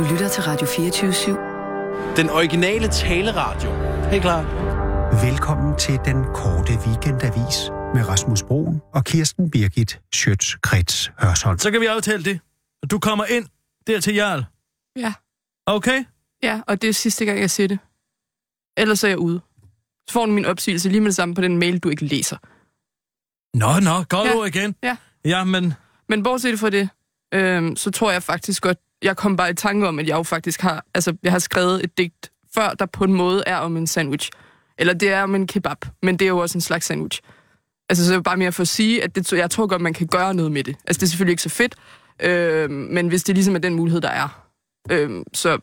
Du lytter til Radio 24-7. Den originale taleradio. Helt klar. Velkommen til den korte weekendavis med Rasmus Broen og Kirsten Birgit Schøtz-Krets Hørsholm. Så kan vi aftale det. Du kommer ind der til Jarl. Ja. Okay? Ja, og det er sidste gang, jeg siger det. Ellers er jeg ude. Så får du min opsigelse lige med det samme på den mail, du ikke læser. Nå, nå, godt Ja. ord igen. Ja. Ja, men... Men bortset fra det, øhm, så tror jeg faktisk godt, jeg kom bare i tanke om, at jeg jo faktisk har, altså, jeg har skrevet et digt før, der på en måde er om en sandwich. Eller det er om en kebab, men det er jo også en slags sandwich. Altså, så er det bare mere for at sige, at det, jeg tror godt, man kan gøre noget med det. Altså, det er selvfølgelig ikke så fedt, øhm, men hvis det ligesom er den mulighed, der er, øhm, så,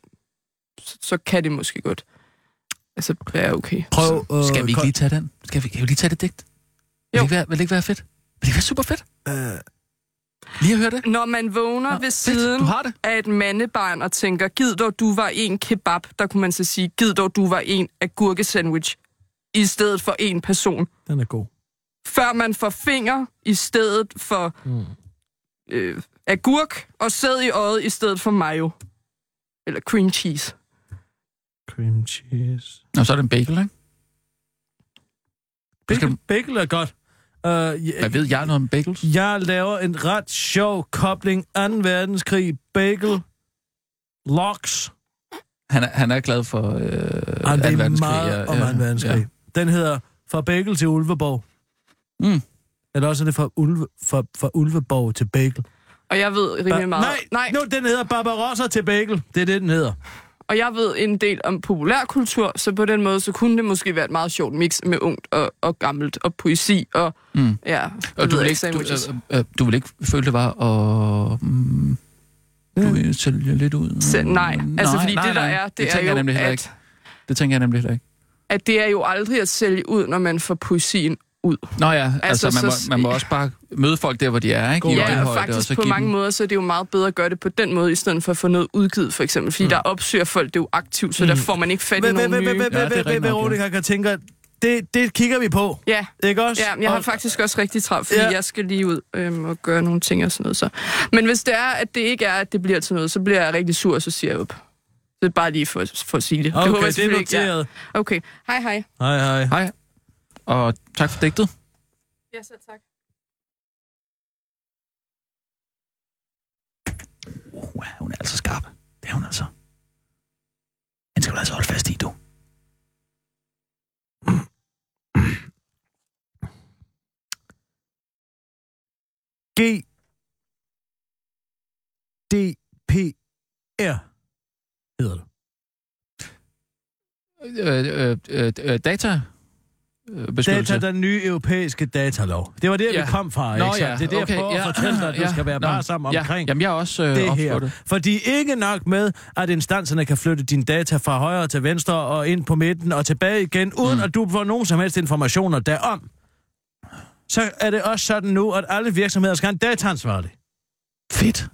så, så kan det måske godt. Altså, være okay. Prøv... Øh, Skal vi ikke lige tage den? Skal vi, kan vi lige tage det digt? Vil Jo. det, ikke være, vil det ikke være fedt? Vil det ikke være super fedt? Øh, Lige at høre det? Når man vågner Nå, ved fedt. siden Du har det. af et mandebarn og tænker, gid dog du var en kebab, der kunne man så sige, gid dog du var en agurkesandwich, i stedet for en person. den er god. Før man får finger i stedet for Mm. øh, agurk, og sæd i øjet i stedet for mayo. Eller cream cheese. Cream cheese. Nå, så er det en bagel, ikke? Skal Bagel, du- bagel er godt. Uh, Hvad jeg, ved jeg noget om bagels? jeg laver en ret sjov kobling. 2. verdenskrig, bagel, loks. Han er, han er glad for øh, anden er verdenskrig. meget om 2. verdenskrig. Den hedder Fra Bagel til Ulveborg. Mm. Eller også er det fra, Ulve, fra, fra Ulveborg til Bagel. Og jeg ved rimelig Ba- meget... nej, nej, nu den hedder Barbarossa til Bagel. Det er det, den hedder. Og jeg ved en del om populærkultur, så på den måde, så kunne det måske være et meget sjovt mix med ungt og, og gammelt, og poesi, og Mm. ja, Og du vil, ikke, du, sandwiches. øh, øh, du vil ikke føle, det var at... Mm, du vil sælge lidt ud? Så, nej, altså fordi det der er, det, det er jo, jeg nemlig at, ikke. Det tænker jeg nemlig heller ikke. at det er jo aldrig at sælge ud, når man får poesien ud. Nå ja, altså, Altså, man, så- må, man må også bare møde folk der, hvor de er, ikke? I Ja, og faktisk så på mange dem- måder, så er det jo meget bedre at gøre det på den måde, i stedet for at få noget udgivet, for eksempel. Fordi mm. der opsøger folk det er jo aktivt, så der får man ikke fat i nogen nye. Det. Veronica kan tænke, det, det kigger vi på. Ja, Ikke også? ja, jeg har Og- faktisk også rigtig travlt, fordi Ja. jeg skal lige ud øhm, og gøre nogle ting og sådan noget. Så. Men hvis det er, at det ikke er, at det bliver til noget, så bliver jeg rigtig sur, og så siger jeg op. Det er bare lige for, for at sige det. Okay, håber jeg det er ikke, ja. noteret. Okay, hej hej. Hej, hej. Hej, og tak for digtet. Ja, så tak. Uh, hun er altså skarp. Det er hun altså. Den skal du altså holde fast i, du. G. D. P. R. Hedder det. Øh, øh, øh, øh, data? Beskyttelse. Data, den nye europæiske datalov. Det var det, Ja. vi kom fra, Nå, ikke ja? Det er det, okay, jeg prøver ja, at fortælle dig, at du ja, skal være bare sammen ja, omkring Jamen, jeg er også øh, det her. det. Fordi ikke nok med, at instanserne kan flytte dine data fra højre til venstre og ind på midten og tilbage igen, uden Mm. at du får nogen som helst informationer derom. Så er det også sådan nu, at alle virksomheder skal have en dataansvarlig. Fedt.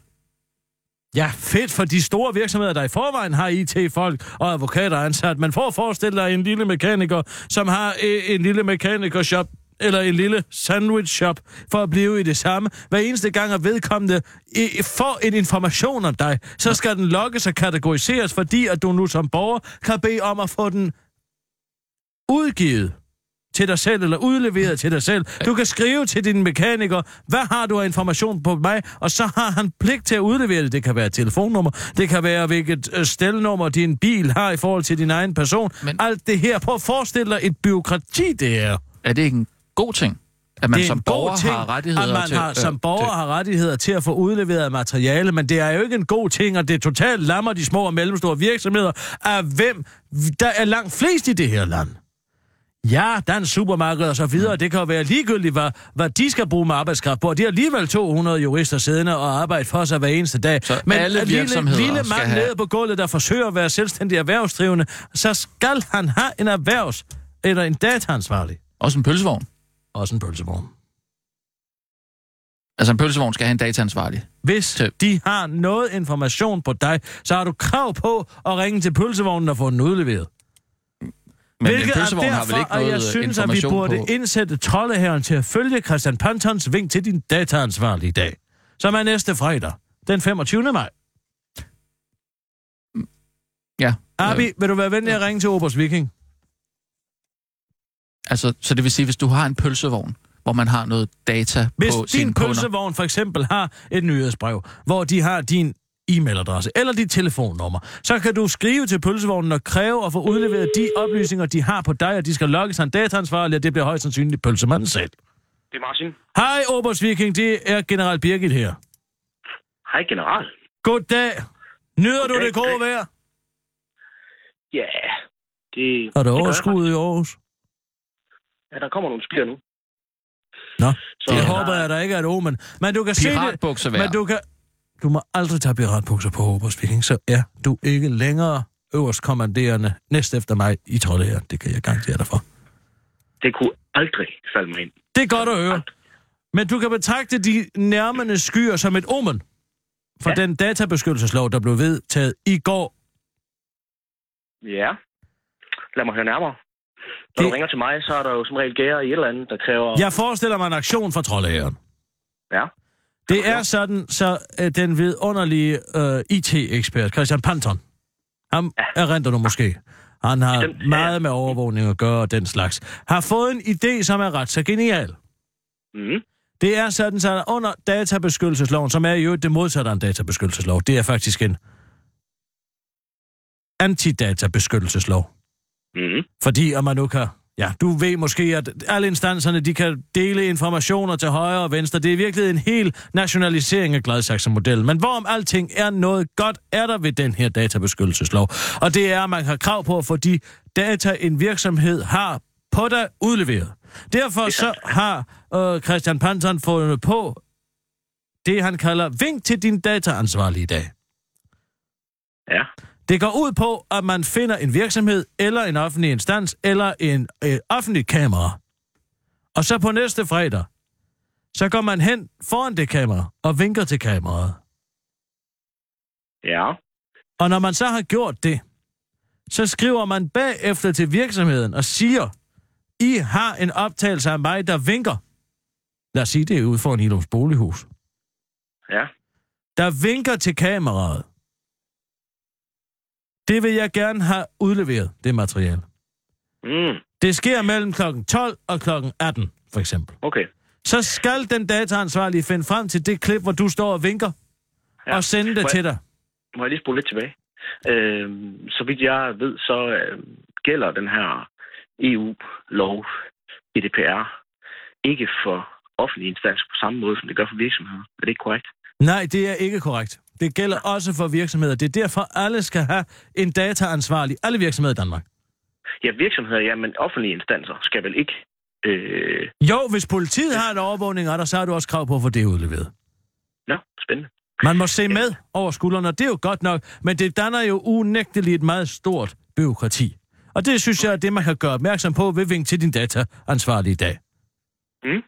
Ja, fedt for de store virksomheder, der i forvejen har IT-folk og advokater ansat. Man får forestille dig en lille mekaniker, som har øh, en lille mekanikershop eller en lille sandwich shop for at blive i det samme. Hver eneste gang, at vedkommende øh, får en information om dig, så skal den logges og kategoriseres, fordi at du nu som borger kan bede om at få den udgivet til dig selv, eller udleveret til dig selv. Du kan skrive til din mekaniker, hvad har du af information på mig, og så har han pligt til at udlevere det. Det kan være telefonnummer, det kan være, hvilket øh, stelnummer din bil har i forhold til din egen person. Men... Alt det her. Prøv at forestille dig et byråkrati, det er. Er det ikke en god ting? At man det er som borger ting, har rettigheder at man til... har, som øh, borger til- har rettigheder til at få udleveret materiale, men det er jo ikke en god ting, og det totalt lammer de små og mellemstore virksomheder, af hvem der er langt flest i det her land. Ja, dansk supermarked og så videre, det kan jo være ligegyldigt, hvad, hvad de skal bruge med arbejdskraft på. De har alligevel 200 jurister siddende og arbejde for sig hver eneste dag. Så Men alle lille, lille mand have- nede på gulvet, der forsøger at være selvstændig erhvervsdrivende, så skal han have en erhvervs- eller en dataansvarlig. Også en pølsevogn. Også en pølsevogn. Altså en pølsevogn skal have en dataansvarlig. Hvis Til- de har noget information på dig, så har du krav på at ringe til pølsevognen og få den udleveret. Men Hvilket pølsevogn er har derfor, vel ikke noget jeg synes, at vi burde på... indsætte troldeherren til at følge Christian Pantons vink til din dataansvarlige i dag, som er næste fredag, den 25. maj. Ja. Abi, Øh, vil du være venlig at ringe til Oberst Viking? altså, så det vil sige, hvis du har en pølsevogn, hvor man har noget data Hvis på din sine kunder. pølsevogn for eksempel har et nyhedsbrev, hvor de har din e-mailadresse eller dit telefonnummer, så kan du skrive til pølsevognen og kræve at få udleveret de oplysninger, de har på dig, og de skal logges af en dataansvarlig, og det bliver højst sandsynligt pølsemanden selv. Det er Martin. Hej, Oberst Viking, det er General Birgit her. Hej, general. Goddag. Nyder du Goddag, det gode goddag. vejr? Ja, det... Er der jeg overskud i Aarhus? Ja, der kommer nogle skyer nu. Nå, Så, det der- håber jeg, der ikke er et omen. Men du kan se det. Men du kan... Du må aldrig tage piratbukser på, Oberst Viking, så er du ikke længere øverst kommanderende næst efter mig i Troldehæren. Det kan jeg garantere dig for. Det kunne aldrig falde mig ind. Det er godt at høre. Men du kan betragte de nærmende skyer som et omen for ja. Den databeskyttelseslov, der blev vedtaget i går. Ja. Lad mig høre nærmere. Når Det- du ringer til mig, så er der jo som regel gære i et eller andet, der kræver... Jeg forestiller mig en aktion fra Troldehæren. Ja. Det er sådan, så uh, den vidunderlige uh, IT-ekspert, Christian Panton, ham ja. erindrer du måske. Han har Bestemt, ja, ja. meget med overvågning at gøre og den slags. Har fået en idé, som er ret så genial. Mm. Det er sådan, så under databeskyttelsesloven, som er øvrigt det modsatte af en databeskyttelseslov, det er faktisk en antidatabeskyttelseslov. Mm. Fordi om man nu kan... Ja, du ved måske, at alle instanserne, de kan dele informationer til højre og venstre. Det er virkelig en hel nationalisering af Gladsaxe-modellen. Men hvorom alting er noget godt, er der ved den her databeskyttelseslov. Og det er, at man har krav på at få de data, en virksomhed har på dig udleveret. Derfor så har øh, Christian Panton fundet på det, han kalder vink til din dataansvarlige i dag. Ja. Det går ud på, at man finder en virksomhed, eller en offentlig instans, eller en øh, offentlig kamera. Og så på næste fredag, så går man hen foran det kamera og vinker til kameraet. Ja. Og når man så har gjort det, så skriver man bagefter til virksomheden og siger, I har en optagelse af mig, der vinker. Lad os sige, det er ude for en Ilums bolighus. Ja. Der vinker til kameraet. Det vil jeg gerne have udleveret, det materiale. Mm. Det sker mellem kl. 12 og kl. 18, for eksempel. Okay. Så skal den dataansvarlige finde frem til det klip, hvor du står og vinker, ja. Og sende det Må til jeg- dig. Må jeg lige spole lidt tilbage? Øh, så vidt jeg ved, så øh, gælder den her EU-lov, GDPR, ikke for offentlige instanser på samme måde, som det gør for virksomheder. Er det ikke korrekt? Nej, det er ikke korrekt. Det gælder også for virksomheder. Det er derfor, alle skal have en dataansvarlig. Alle virksomheder i Danmark. Ja, virksomheder, ja, men offentlige instanser skal vel ikke... Øh... Jo, hvis politiet har en overvågning af dig, så har du også krav på at få det udleveret. Nå, spændende. Man må se med over skuldrene, og det er jo godt nok, men det danner jo unægteligt et meget stort byråkrati. Og det synes jeg er det, man kan gøre opmærksom på ved vink til din dataansvarlige i dag. Mm.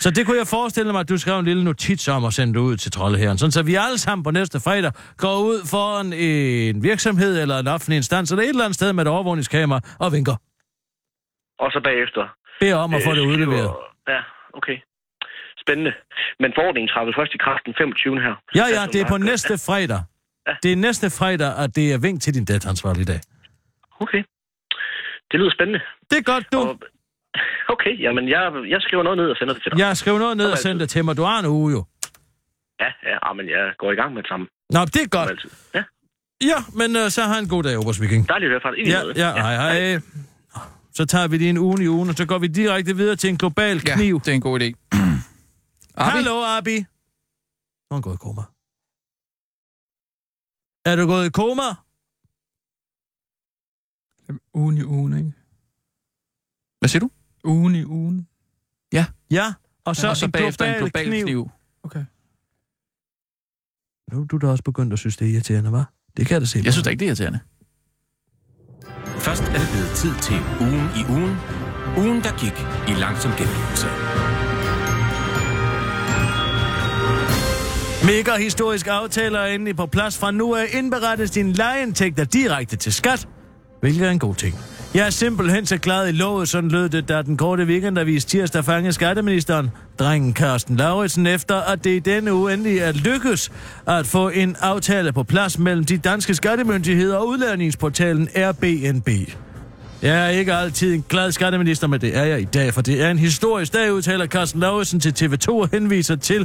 Så det kunne jeg forestille mig, at du skrev en lille notits om og sendte ud til Troldeherren, sådan så vi alle sammen på næste fredag går ud foran en virksomhed eller en offentlig instans eller et eller andet sted med et overvågningskamera og vinker. Og så bagefter... Beder om at få øh, det udleveret. skriver- Ja, okay. Spændende. Men forordningen træder først i kraft den 25. her. Ja, ja, det er på næste fredag. Ja. Det er næste fredag, at det er vink til din dataansvarlige i dag. Okay. Det lyder spændende. Det er godt, du. Og... Okay, jamen jeg, jeg skriver noget ned og sender det til dig. Jeg skriver noget ned og sender det til mig. Du har en uge jo. Ja, ja, ah, men jeg går i gang med det samme. Nå, det er godt. altid. Ja, Ja, men uh, så har en god dag, Obers Viking. dejligt at høre fra dig. Ja, måde. ja, hej, hej. Så tager vi lige en uge i ugen, og så går vi direkte videre til en global Ja, kniv. det er en god idé. Abi? Hallo, Abi. Nu er han gået i koma. Er du gået i koma? Ugen i ugen, ikke? Hvad siger du? Ugen i ugen. Ja, og så, og så en bagefter global, en global kniv. kniv. Okay. Nu er du da også begyndt at synes, det er irriterende, hva'? Det kan jeg da se. Jeg synes da ikke, det er irriterende. Først er det blevet tid til ugen i ugen. Ugen, der gik i langsom gengivelse. Mega historisk aftale er endelig på plads. Fra nu af indberettes dine lejeindtægter direkte til skat, hvilket er en god ting. Jeg er simpelthen så glad i lovet, sådan lød det, da den korte weekendavis tirsdag fangede skatteministeren, drengen Carsten Lauritsen, efter at det i denne uge endelig er lykkes at få en aftale på plads mellem de danske skattemyndigheder og udlændingsportalen Airbnb. Jeg er ikke altid en glad skatteminister, men det er jeg i dag, for det er en historisk dag, udtaler Carsten Lauritsen til TV2 og henviser til,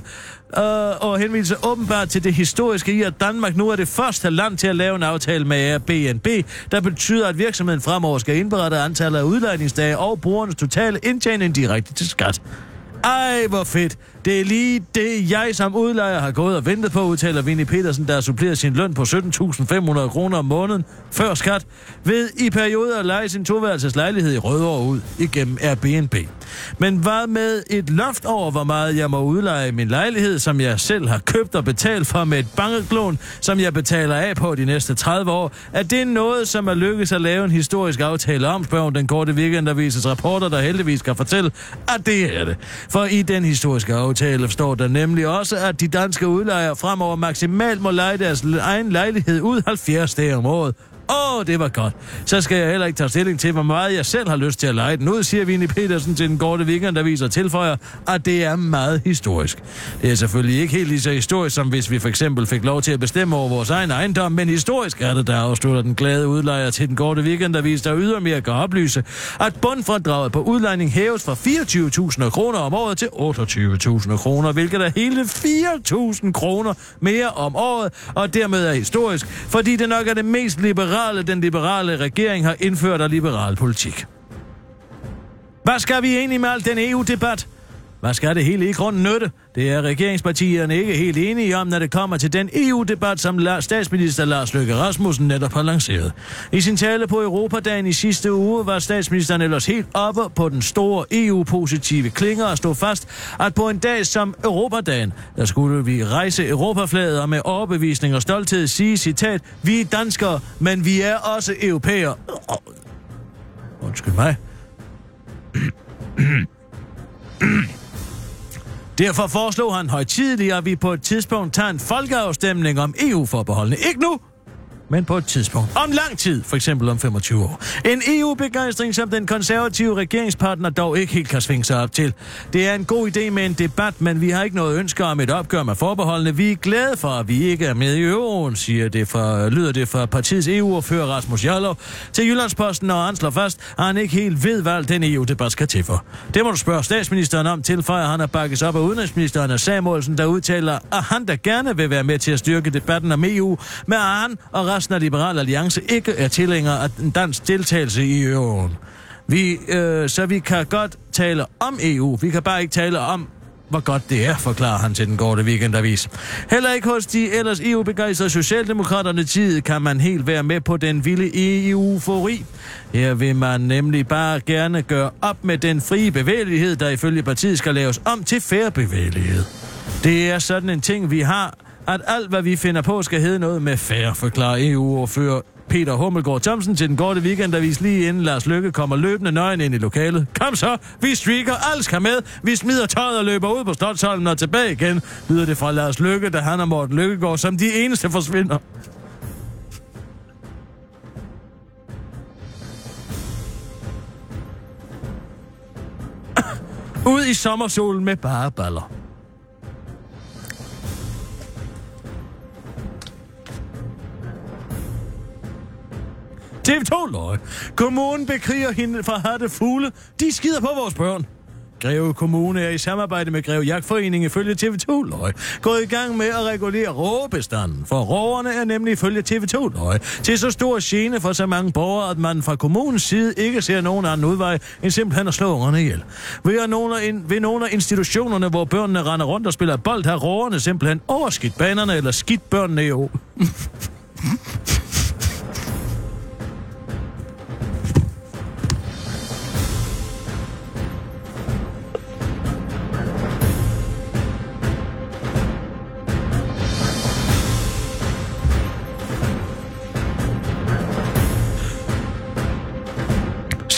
øh, og henviser åbenbart til det historiske i, at Danmark nu er det første land til at lave en aftale med Airbnb, der betyder, at virksomheden fremover skal indberette antallet af udlejningsdage og brugernes totale indtjening direkte til skat. Ej, hvor fedt. Det er lige det, jeg som udlejer har gået og ventet på, udtaler Vinnie Petersen, der supplerer sin løn på 17.500 kroner om måneden før skat, ved i perioder at lege sin toværelses lejlighed i Rødovre ud igennem Airbnb. Men hvad med et loft over, hvor meget jeg må udleje min lejlighed, som jeg selv har købt og betalt for med et banklån, som jeg betaler af på de næste 30 år, er det noget, som er lykkedes at lave en historisk aftale om, spørger den korte weekendavises rapporter, der heldigvis kan fortælle, at det er det. For i den historiske aftale står der nemlig også, at de danske udlejere fremover maksimalt må leje deres egen lejlighed ud 70 dage om året. Åh, det var godt. Så skal jeg heller ikke tage stilling til, hvor meget jeg selv har lyst til at lege den ud, siger Vinnie Petersen til den korte weekend, der viser tilføjer, at det er meget historisk. Det er selvfølgelig ikke helt lige så historisk, som hvis vi for eksempel fik lov til at bestemme over vores egen ejendom, men historisk er det, der afslutter den glade udlejer til den korte weekend, der viser, der ydermere kan oplyse, at bundfradraget på udlejning hæves fra 24.000 kroner om året til 28.000 kroner, hvilket er hele 4.000 kroner mere om året, og dermed er historisk, fordi det nok er det mest liberale liberale, den liberale regering har indført af liberal politik. Hvad skal vi egentlig med al den EU-debat? Hvad skal det hele i grunden nytte? Det er regeringspartierne ikke helt enige om, når det kommer til den EU-debat, som statsminister Lars Løkke Rasmussen netop har lanceret. I sin tale på Europadagen i sidste uge var statsministeren ellers helt oppe på den store EU-positive klinger og stod fast, at på en dag som Europadagen, der skulle vi rejse Europaflaget og med overbevisning og stolthed sige, citat, vi er danskere, men vi er også europæere. Undskyld mig. Derfor foreslog han højtidligt, at vi på et tidspunkt tager en folkeafstemning om EU-forbeholdene. Ikke nu, men på et tidspunkt. Om lang tid, for eksempel om 25 år. En EU-begejstring, som den konservative regeringspartner dog ikke helt kan svinge sig op til. Det er en god idé med en debat, men vi har ikke noget ønske om et opgør med forbeholdene. Vi er glade for, at vi ikke er med i euroen, siger det for, lyder det fra partiets EU-ordfører Rasmus Jarlov. Til Jyllandsposten, og han slår fast, at han ikke helt ved, hvad den EU-debat skal til for. Det må du spørge statsministeren om, tilføjer han at bakkes op af udenrigsministeren og Samuelsen, der udtaler, at han der gerne vil være med til at styrke debatten om EU, med han og resten af Liberal Alliance ikke er tilhængere af en dansk deltagelse i euroen. Vi, øh, så vi kan godt tale om EU, vi kan bare ikke tale om, hvor godt det er, forklarer han til den gårde weekendavis. Heller ikke hos de ellers EU-begejstrede Socialdemokraterne tid kan man helt være med på den vilde e EU-fori. Her vil man nemlig bare gerne gøre op med den frie bevægelighed, der ifølge partiet skal laves om til færre bevægelighed. Det er sådan en ting, vi har at alt, hvad vi finder på, skal hedde noget med færre, forklarer EU-ordfører Peter Hummelgaard Thomsen til den gårde weekendavis lige inden Lars Lykke kommer løbende nøgen ind i lokalet. Kom så, vi streaker, alt skal med. Vi smider tøjet og løber ud på Slottholmen og tilbage igen, lyder det fra Lars Lykke, da han og Morten Lykkegaard som de eneste forsvinder. Ud i sommersolen med bare baller. TV2 løg. Kommunen bekriger hende fra hatte fugle. De skider på vores børn. Greve Kommune er i samarbejde med Greve Jagtforening ifølge TV2 Løg gået i gang med at regulere råbestanden, for råerne er nemlig ifølge TV2 Løg til så stor gene for så mange borgere, at man fra kommunens side ikke ser nogen anden udvej end simpelthen at slå ungerne ihjel. Ved, nogle af, ved nogle af institutionerne, hvor børnene render rundt og spiller bold, har råerne simpelthen overskidt banerne eller skidt børnene i år.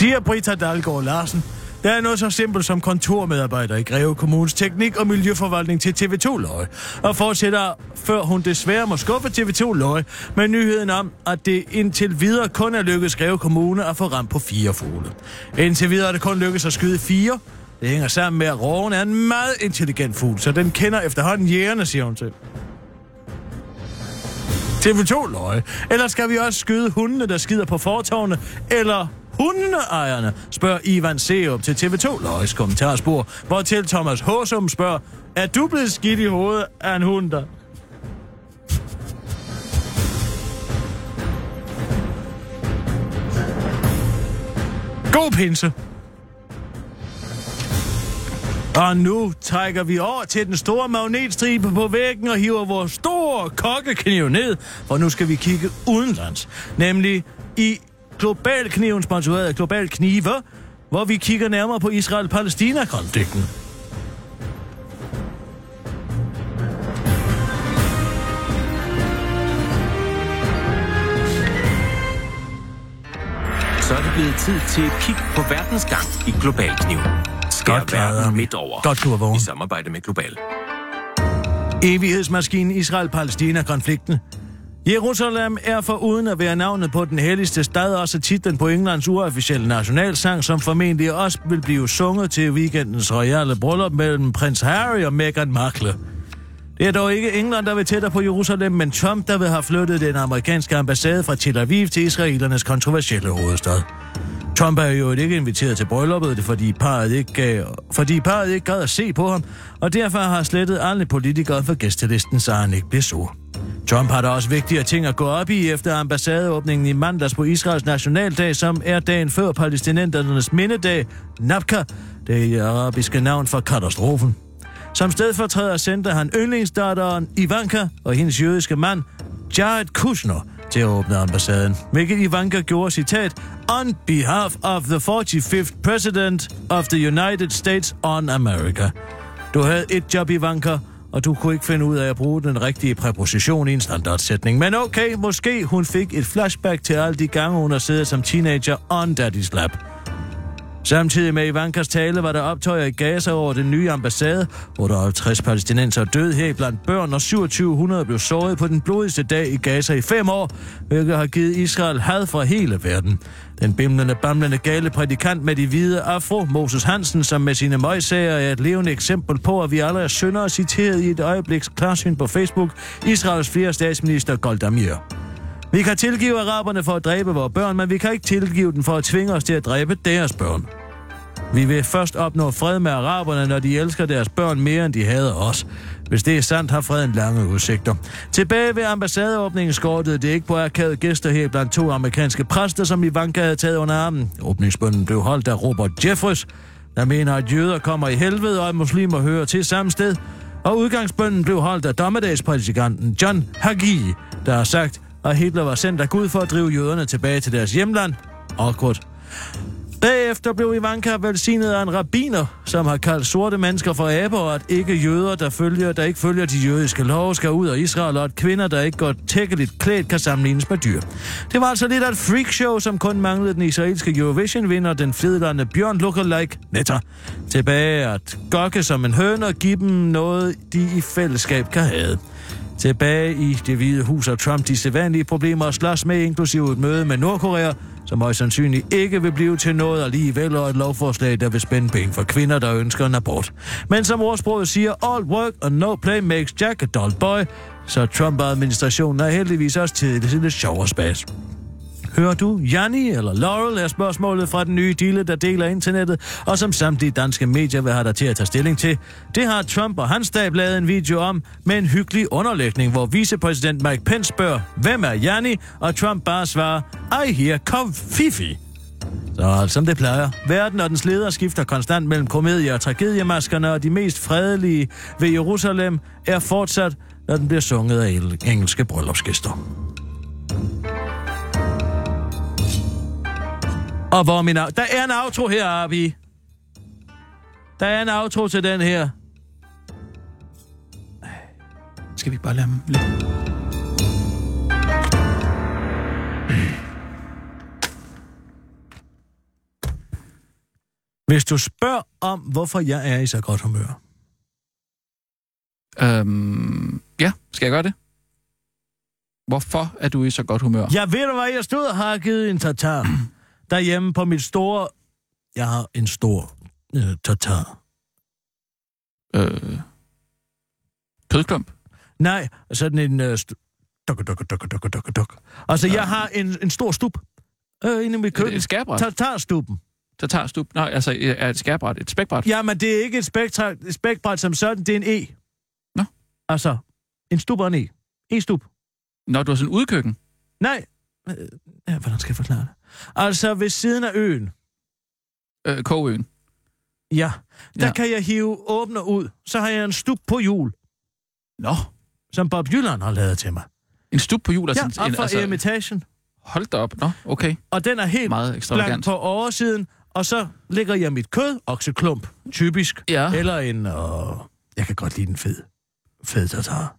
siger Brita Dalgaard Larsen, Der er noget så simpelt som kontormedarbejder i Greve Kommunes teknik- og miljøforvaltning til TV2 Løje, og fortsætter, før hun desværre må skuffe TV2 Løje, med nyheden om, at det indtil videre kun er lykkedes Greve Kommune at få ramt på fire fugle. Indtil videre er det kun lykkedes at skyde fire. Det hænger sammen med, at roven er en meget intelligent fugl, så den kender efterhånden jægerne, siger hun til. TV2 løje. Eller skal vi også skyde hundene, der skider på fortovene? Eller hundeejerne, spørger Ivan Seup til TV2 Løjes kommentarspor, hvor til Thomas Håsum spørger, er du blevet skidt i hovedet af en hund, der? God pinse. Og nu trækker vi over til den store magnetstribe på væggen og hiver vores store kokkekniv ned, for nu skal vi kigge udenlands. Nemlig i Globalkniven, sponsoreret af Global Knive, hvor vi kigger nærmere på Israel-Palæstina-konflikten. Så er det blevet tid til et kig på verdensgang i Globalkniven. Skær Godt verden midt over. Godt, du var vågen. I samarbejde med Global. Evighedsmaskinen Israel-Palæstina-konflikten. Jerusalem er for uden at være navnet på den helligste stad også titlen på Englands uofficielle nationalsang, som formentlig også vil blive sunget til weekendens royale bryllup mellem prins Harry og Meghan Markle. Det er dog ikke England, der vil tættere på Jerusalem, men Trump, der vil have flyttet den amerikanske ambassade fra Tel Aviv til israelernes kontroversielle hovedstad. Trump er jo ikke inviteret til brylluppet, fordi parret ikke, gav, fordi parret ikke gad at se på ham, og derfor har slettet alle politikere fra gæstelisten, så han ikke bliver sur. Trump har da også vigtigere ting at gå op i efter ambassadeåbningen i mandags på Israels nationaldag, som er dagen før palæstinenternes mindedag, Nabka, det arabiske navn for katastrofen. Som stedfortræder sendte han yndlingsdatteren Ivanka og hendes jødiske mand, Jared Kushner, til at åbne ambassaden, hvilket Ivanka gjorde citat, on behalf of the 45th President of the United States on America. Du havde et job, Ivanka, og du kunne ikke finde ud af at bruge den rigtige præposition i en standardsætning. Men okay, måske hun fik et flashback til alle de gange, hun har siddet som teenager on daddy's lap. Samtidig med Ivankas tale var der optøjer i Gaza over den nye ambassade. 58 palæstinenser døde her blandt børn, og 2700 blev såret på den blodigste dag i Gaza i fem år, hvilket har givet Israel had fra hele verden. Den bimlende, bamlende gale prædikant med de hvide afro, Moses Hansen, som med sine møgsager er et levende eksempel på, at vi alle er syndere citeret i et øjebliks klarsyn på Facebook, Israels flere statsminister Golda Meir. Vi kan tilgive araberne for at dræbe vores børn, men vi kan ikke tilgive dem for at tvinge os til at dræbe deres børn. Vi vil først opnå fred med araberne, når de elsker deres børn mere, end de hader os. Hvis det er sandt, har freden lange udsigter. Tilbage ved ambassadeåbningen skortede det ikke på arkade gæster her blandt to amerikanske præster, som Ivanka havde taget under armen. Åbningsbønden blev holdt af Robert Jeffries, der mener, at jøder kommer i helvede, og at muslimer hører til samme sted. Og udgangsbønden blev holdt af dommedagsprædikanten John Hagi, der har sagt, og Hitler var sendt af Gud for at drive jøderne tilbage til deres hjemland. Awkward. Bagefter blev Ivanka velsignet af en rabiner, som har kaldt sorte mennesker for aber, og at ikke jøder, der, følger, der ikke følger de jødiske love, skal ud af Israel, og at kvinder, der ikke går tækkeligt klædt, kan sammenlignes med dyr. Det var altså lidt af et freakshow, som kun manglede den israelske Eurovision-vinder, den fedlande Bjørn Lookalike Netter. Tilbage at gokke som en høne og give dem noget, de i fællesskab kan have. Tilbage i det hvide hus har Trump de sædvanlige problemer at slås med, inklusive et møde med Nordkorea, som højst sandsynligt ikke vil blive til noget alligevel, og et lovforslag, der vil spænde ben for kvinder, der ønsker en abort. Men som ordsproget siger, all work and no play makes Jack a dull boy, så Trump-administrationen er heldigvis også til det lidt sjov og spas. Hører du Janni eller Laurel er spørgsmålet fra den nye dealer, der deler internettet, og som samtlige danske medier vil have dig til at tage stilling til. Det har Trump og hans stab lavet en video om, med en hyggelig underlægning, hvor vicepræsident Mike Pence spørger, hvem er Janni? Og Trump bare svarer, I hear kom fifi. Så altså, som det plejer. Verden og dens ledere skifter konstant mellem komedie- og tragediemaskerne, og de mest fredelige ved Jerusalem er fortsat, når den bliver sunget af engelske bryllupsgæster. Og hvor min... Der er en outro her, Arbi. Der er en outro til den her. Skal vi bare lade dem lidt? Hvis du spørger om, hvorfor jeg er i så godt humør. Øhm, ja, skal jeg gøre det? Hvorfor er du i så godt humør? Jeg ved du hvad, jeg stod og har givet en tartar derhjemme på mit store... Jeg har en stor øh, tartar. Øh, kødklump? Nej, sådan en... Øh, st- duk, duk, duk, duk, duk, duk. Altså, jeg har en, en stor stup øh, inde i mit det køkken. et skærbræt? Tartarstuppen. Der tager stup. Nej, altså er et skærbræt, et spækbræt. Jamen, det er ikke et, spektra, et spækbræt som sådan, det er en E. Nå. Altså, en stup og en E. E-stup. Når du har sådan en udkøkken. Nej. Øh, Ja, hvordan skal jeg forklare det? Altså, ved siden af øen, Øh, Kogøen. ja, der Ja. kan jeg hive åbner ud. Så har jeg en stup på hjul, Nå, som Bob Jylland har lavet til mig. en stup på hjul. Ja, Altså, op en, for altså, etagen. hold da op. Nå, okay. Og den er helt Meget ekstravagant. på oversiden. Og så lægger jeg mit kød, okseklump, typisk. Ja. Eller en, øh, jeg kan godt lide den fed. Fed tartar.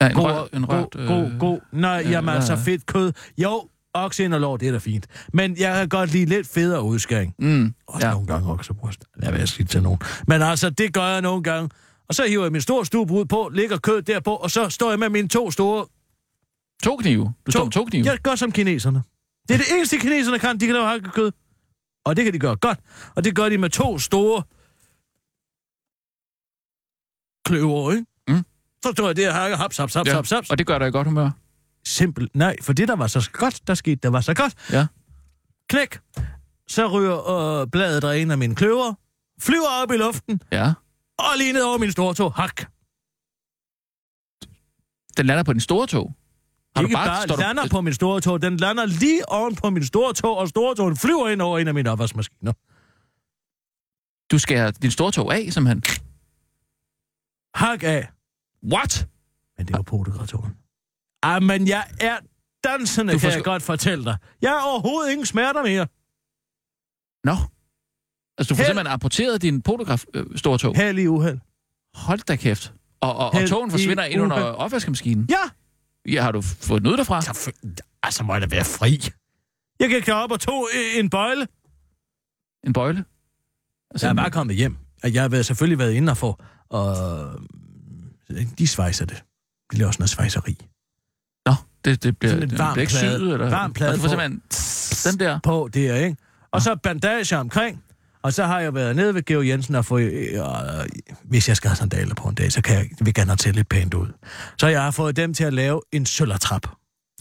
Ja, en, God, rør, en rørt... god, god, god. Nej, øh, jamen altså hvad- fedt kød. Jo, okse og lår, det er da fint. Men jeg kan godt lide lidt federe udskæring. Mm, Også ja. nogle gange oksebryst. Lad være sige til nogen. Men altså, det gør jeg nogle gange. Og så hiver jeg min store stube ud på, lægger kød derpå, og så står jeg med mine to store... To knive. Du med to knive. Jeg gør som kineserne. Det er det eneste, kineserne kan. De kan lave hakket kød. Og det kan de gøre godt. Og det gør de med to store kløver, ikke? Så står jeg og hakker, haps, haps, haps, Ja, haps, haps. Og det gør dig i godt humør. Simpelt. Nej, for det, der var så godt, der skete, der var så godt. Ja. Knæk. Så ryger øh, bladet der en af mine kløver, flyver op i luften, Ja. og lige ned over min store tog. Hak. Den lander på din store tog. Har Ikke bare, står du- lander på min store tog, den lander lige oven på min store tog, og store tog flyver ind over en af mine opvaskemaskiner. Du skærer din store tog af, simpelthen. Hak af. What? Men det var potegratoren. Ah, men jeg er dansende, Du kan jeg sgu- godt fortælle dig. Jeg har overhovedet ingen smerter mere. Nå. Altså, du får Held- simpelthen apporteret din potograf øh, store tog. Held i uheld. Hold da kæft. Og, og, og togen forsvinder ind under opvaskemaskinen. Ja, Ja, har du fået noget derfra? Selvfø- altså må jeg da være fri. Jeg gik derop og tog øh, en bøjle. En bøjle? Altså, Jeg er bare kommet hjem. Jeg har selvfølgelig været inde og få... Og de svejser det. De laver sådan noget svejseri. Nå, det, det bliver, Sådan en det varm bliver ikke plade- syet, eller? varm plade på. den der. På det her, ikke? Og så bandage omkring. Og så har jeg været nede ved Georg Jensen og fået... Øh, hvis jeg skal have sandaler på en dag, så kan jeg, vil gerne have til lidt pænt ud. Så jeg har fået dem til at lave en søllertrap.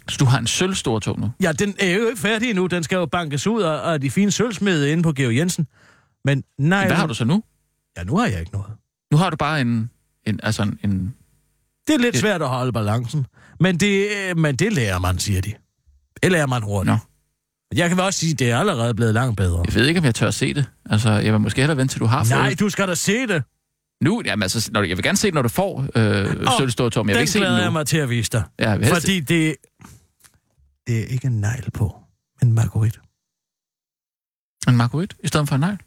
Så du har en sølv stor tog nu? Ja, den er jo ikke færdig endnu. Den skal jo bankes ud af, af de fine sølvsmede inde på Georg Jensen. Men nej... Hvad har du så nu? Ja, nu har jeg ikke noget. Nu har du bare en, en altså en, en Det er lidt Det- svært at holde balancen. Men det, øh, men det lærer man, siger de. Det lærer man hurtigt. Nå. Jeg kan vel også sige, at det er allerede blevet langt bedre. Jeg ved ikke, om jeg tør at se det. Altså, jeg vil måske hellere vente, til du har Nej, fået... du skal da se det. Nu, jamen altså, når, jeg vil gerne se det, når du får øh, Åh, sølv stor tog, men jeg vil ikke se det jeg nu. mig til at vise dig. Ja, jeg Fordi det, det er ikke en negl på, men marguerite. En marguerite i stedet for en negl.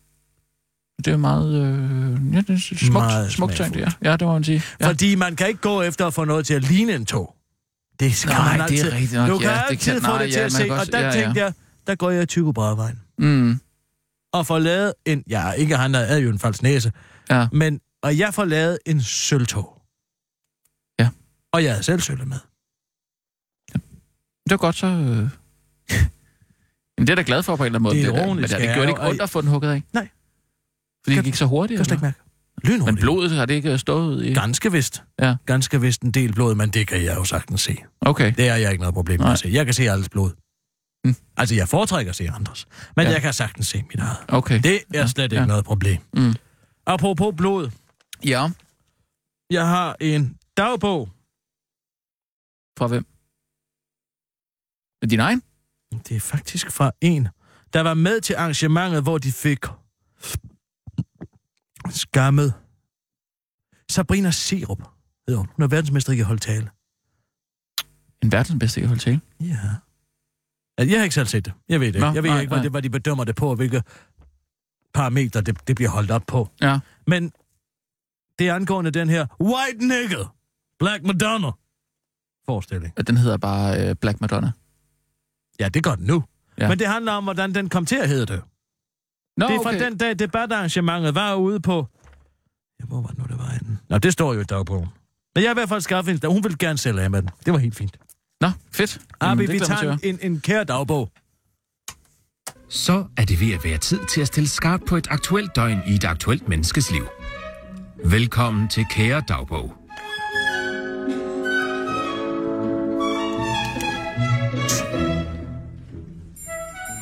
Det er meget... Øh, ja, det er smukt, Meget smukt smagfuldt. ja. ja, det må man sige. Ja. Fordi man kan ikke gå efter at få noget til at ligne en tog. Det skal Nej, man det er altid. rigtigt nok, Du kan ja, det altid kan- få nej, det til ja, at se. kan Og der ja, ja. tænkte jeg, der går jeg i Tycho Brahevejen. Mm, Og får lavet en... Ja, ikke han havde jo en falsk næse. ja. Men, og jeg får lavet en sølvtog. Ja. Og jeg havde selv sølv med. Det var godt så... Øh... Men det er da glad for på en eller anden måde. Det er ironisk, Men det ja, gjorde det ikke ondt at få den hugget af? Nej. Fordi Kan- det gik så hurtigt? Kan slet ikke mærke? Lynhurtigt. Men blodet har det ikke stået i? Ganske vist. Ja. Ganske vist en del blod, men det kan jeg jo sagtens se. Okay. Det er jeg ikke noget problem med Nej. at se. Jeg kan se alles blod. Mm. Altså, jeg foretrækker at se andres. Men Ja. jeg kan sagtens se mit eget. Okay. Det er slet ikke Ja. noget problem. Mm. Apropos blod. Ja. Jeg har en dagbog. Fra hvem? Din egen? Det er faktisk fra en, der var med til arrangementet, hvor de fik skammet Sabrina Serup. Hedder hun. Hun er verdensmester i at holde tale. En verdens bedste, jeg holde til. Ja. Altså, jeg har ikke selv set det. Jeg ved det ikke. Nå, jeg ved nej, ikke, hvad, det, hvad de bedømmer det på, og hvilke parametre det, det bliver holdt op på. Ja. Men det er angående den her White Nigger, Black Madonna forestilling. Og Den hedder bare øh, Black Madonna. Ja, det gør den nu. Ja. Men det handler om, hvordan den kom til at hedde det. Nå, det er fra okay. den dag, debatarrangementet var ude på... Ja, hvor var det nu, det var henne? Nå, det står jo i dagbogen. Men jeg har i hvert fald skaffet en... Hun ville gerne selv af med den. Det var helt fint. Nå, fedt. Arbi, det vi tager en, en kære dagbog. Så er det ved at være tid til at stille skarpt på et aktuelt døgn i et aktuelt menneskes liv. Velkommen til Kære Dagbog.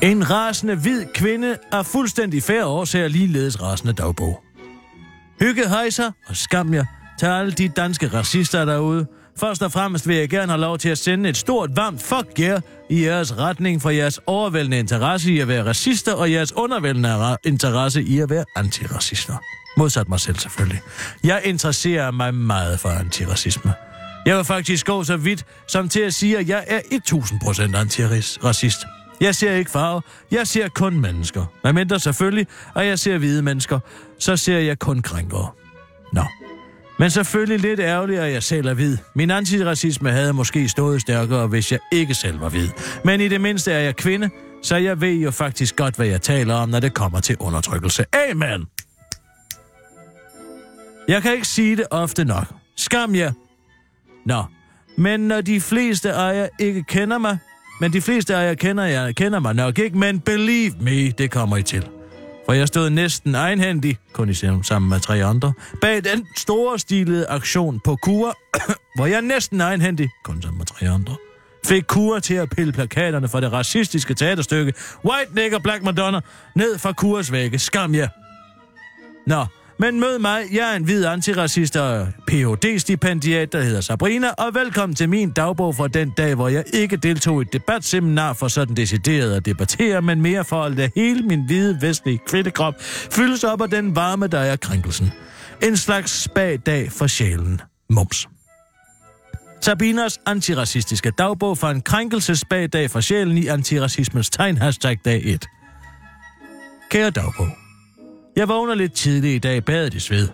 En rasende hvid kvinde er fuldstændig færre årsager ligeledes rasende dagbog. Hygge hejser og skam jer til alle de danske racister derude. Først og fremmest vil jeg gerne have lov til at sende et stort varmt fuck jer i jeres retning for jeres overvældende interesse i at være racister og jeres undervældende interesse i at være antiracister. Modsat mig selv selvfølgelig. Jeg interesserer mig meget for antiracisme. Jeg vil faktisk gå så vidt som til at sige, at jeg er 1000% antiracist. Jeg ser ikke farve, jeg ser kun mennesker. Hvad mindre selvfølgelig, og jeg ser hvide mennesker, så ser jeg kun krænkere. Nå. Men selvfølgelig lidt ærgerligt, at jeg selv er hvid. Min antiracisme havde måske stået stærkere, hvis jeg ikke selv var hvid. Men i det mindste er jeg kvinde, så jeg ved jo faktisk godt, hvad jeg taler om, når det kommer til undertrykkelse. Amen! Jeg kan ikke sige det ofte nok. Skam jer. Nå, men når de fleste af jer ikke kender mig, men de fleste af jer kender, jeg kender mig nok ikke, men believe me, det kommer I til. For jeg stod næsten egenhændig, kun i sammen med tre andre, bag den store stilede aktion på Kura, hvor jeg næsten egenhændig, kun sammen med tre andre, fik Kura til at pille plakaterne for det racistiske teaterstykke White Nigger Black Madonna ned fra Kuras vægge. Skam jer! Nå, men mød mig, jeg er en hvid antiracist og Ph.D.-stipendiat, der hedder Sabrina, og velkommen til min dagbog fra den dag, hvor jeg ikke deltog i et debatseminar for sådan decideret at debattere, men mere for at lade hele min hvide vestlige kvindekrop fyldes op af den varme, der er krænkelsen. En slags spagdag for sjælen. Mums. Sabinas antiracistiske dagbog for en krænkelsesbagdag for sjælen i antiracismens tegn, hashtag dag 1. Kære dagbog. Jeg vågner lidt tidligt i dag, badet i sved.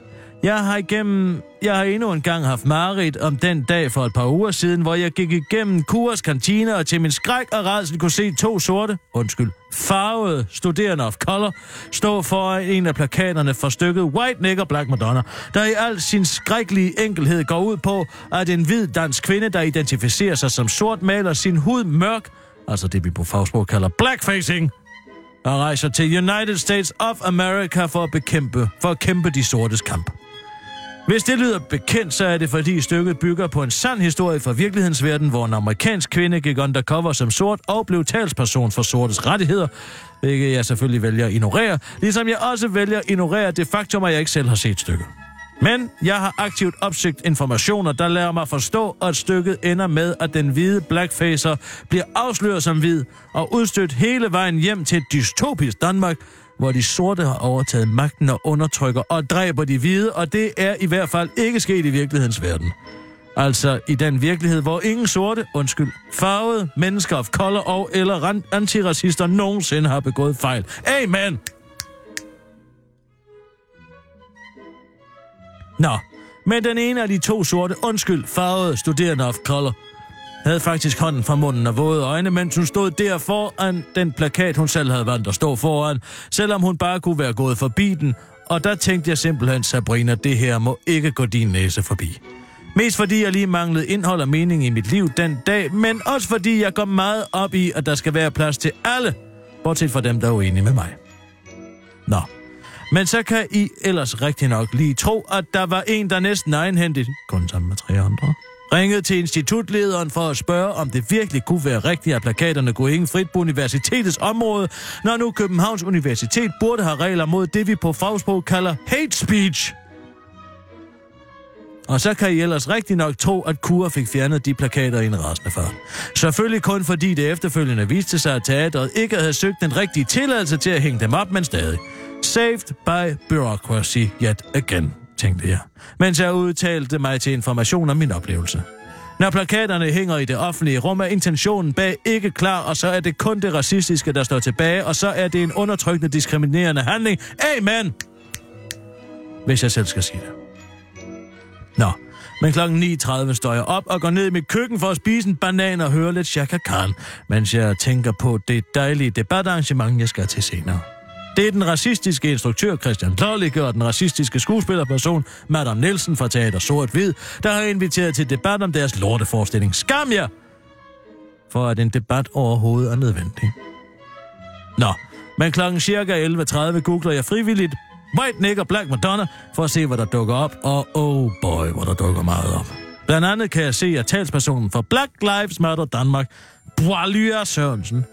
Jeg har igennem, jeg har endnu en gang haft mareridt om den dag for et par uger siden, hvor jeg gik igennem Kurs kantine og til min skræk og rædsel kunne se to sorte, undskyld, farvede studerende of color stå foran en af plakaterne for stykket White Nigger Black Madonna, der i al sin skrækkelige enkelhed går ud på, at en hvid dansk kvinde, der identificerer sig som sort, maler sin hud mørk, altså det vi på fagsprog kalder blackfacing, og rejser til United States of America for at bekæmpe, for at kæmpe de sortes kamp. Hvis det lyder bekendt, så er det fordi stykket bygger på en sand historie fra virkelighedens verden, hvor en amerikansk kvinde gik undercover som sort og blev talsperson for sortes rettigheder, hvilket jeg selvfølgelig vælger at ignorere, ligesom jeg også vælger at ignorere det faktum, at jeg ikke selv har set stykket. Men jeg har aktivt opsøgt informationer, der lader mig forstå, at stykket ender med, at den hvide blackfacer bliver afsløret som hvid og udstødt hele vejen hjem til et dystopisk Danmark, hvor de sorte har overtaget magten og undertrykker og dræber de hvide, og det er i hvert fald ikke sket i virkelighedens verden. Altså i den virkelighed, hvor ingen sorte, undskyld, farvede mennesker of color og eller antiracister nogensinde har begået fejl. Amen! Nå, men den ene af de to sorte, undskyld, farvede studerende of color, havde faktisk hånden fra munden og våde øjne, mens hun stod der foran den plakat, hun selv havde valgt at stå foran, selvom hun bare kunne være gået forbi den, og der tænkte jeg simpelthen, Sabrina, det her må ikke gå din næse forbi. Mest fordi jeg lige manglede indhold og mening i mit liv den dag, men også fordi jeg går meget op i, at der skal være plads til alle, bortset fra dem, der er uenige med mig. Nå, men så kan I ellers rigtig nok lige tro, at der var en, der næsten egenhændigt, kun sammen med tre andre, ringede til institutlederen for at spørge, om det virkelig kunne være rigtigt, at plakaterne kunne hænge frit på universitetets område, når nu Københavns Universitet burde have regler mod det, vi på fagsprog kalder hate speech. Og så kan I ellers rigtig nok tro, at Kura fik fjernet de plakater i en rasende fart. Selvfølgelig kun fordi det efterfølgende viste sig, at teatret ikke havde søgt den rigtige tilladelse til at hænge dem op, men stadig. Saved by bureaucracy yet again, tænkte jeg, mens jeg udtalte mig til information om min oplevelse. Når plakaterne hænger i det offentlige rum, er intentionen bag ikke klar, og så er det kun det racistiske, der står tilbage, og så er det en undertrykkende, diskriminerende handling. Amen! Hvis jeg selv skal sige det. Nå, men klokken 9.30 står jeg op og går ned i mit køkken for at spise en banan og høre lidt Chaka Khan, mens jeg tænker på det dejlige debatarrangement, jeg skal til senere. Det er den racistiske instruktør Christian Lollicke og den racistiske skuespillerperson Madame Nielsen fra Teater Sort Hvid, der har inviteret til debat om deres lorteforestilling. Skam jer! For at en debat overhovedet er nødvendig. Nå, men klokken cirka 11.30 googler jeg frivilligt White Nick og Black Madonna for at se, hvad der dukker op. Og oh boy, hvor der dukker meget op. Blandt andet kan jeg se, at talspersonen for Black Lives Matter Danmark, Boalya Sørensen,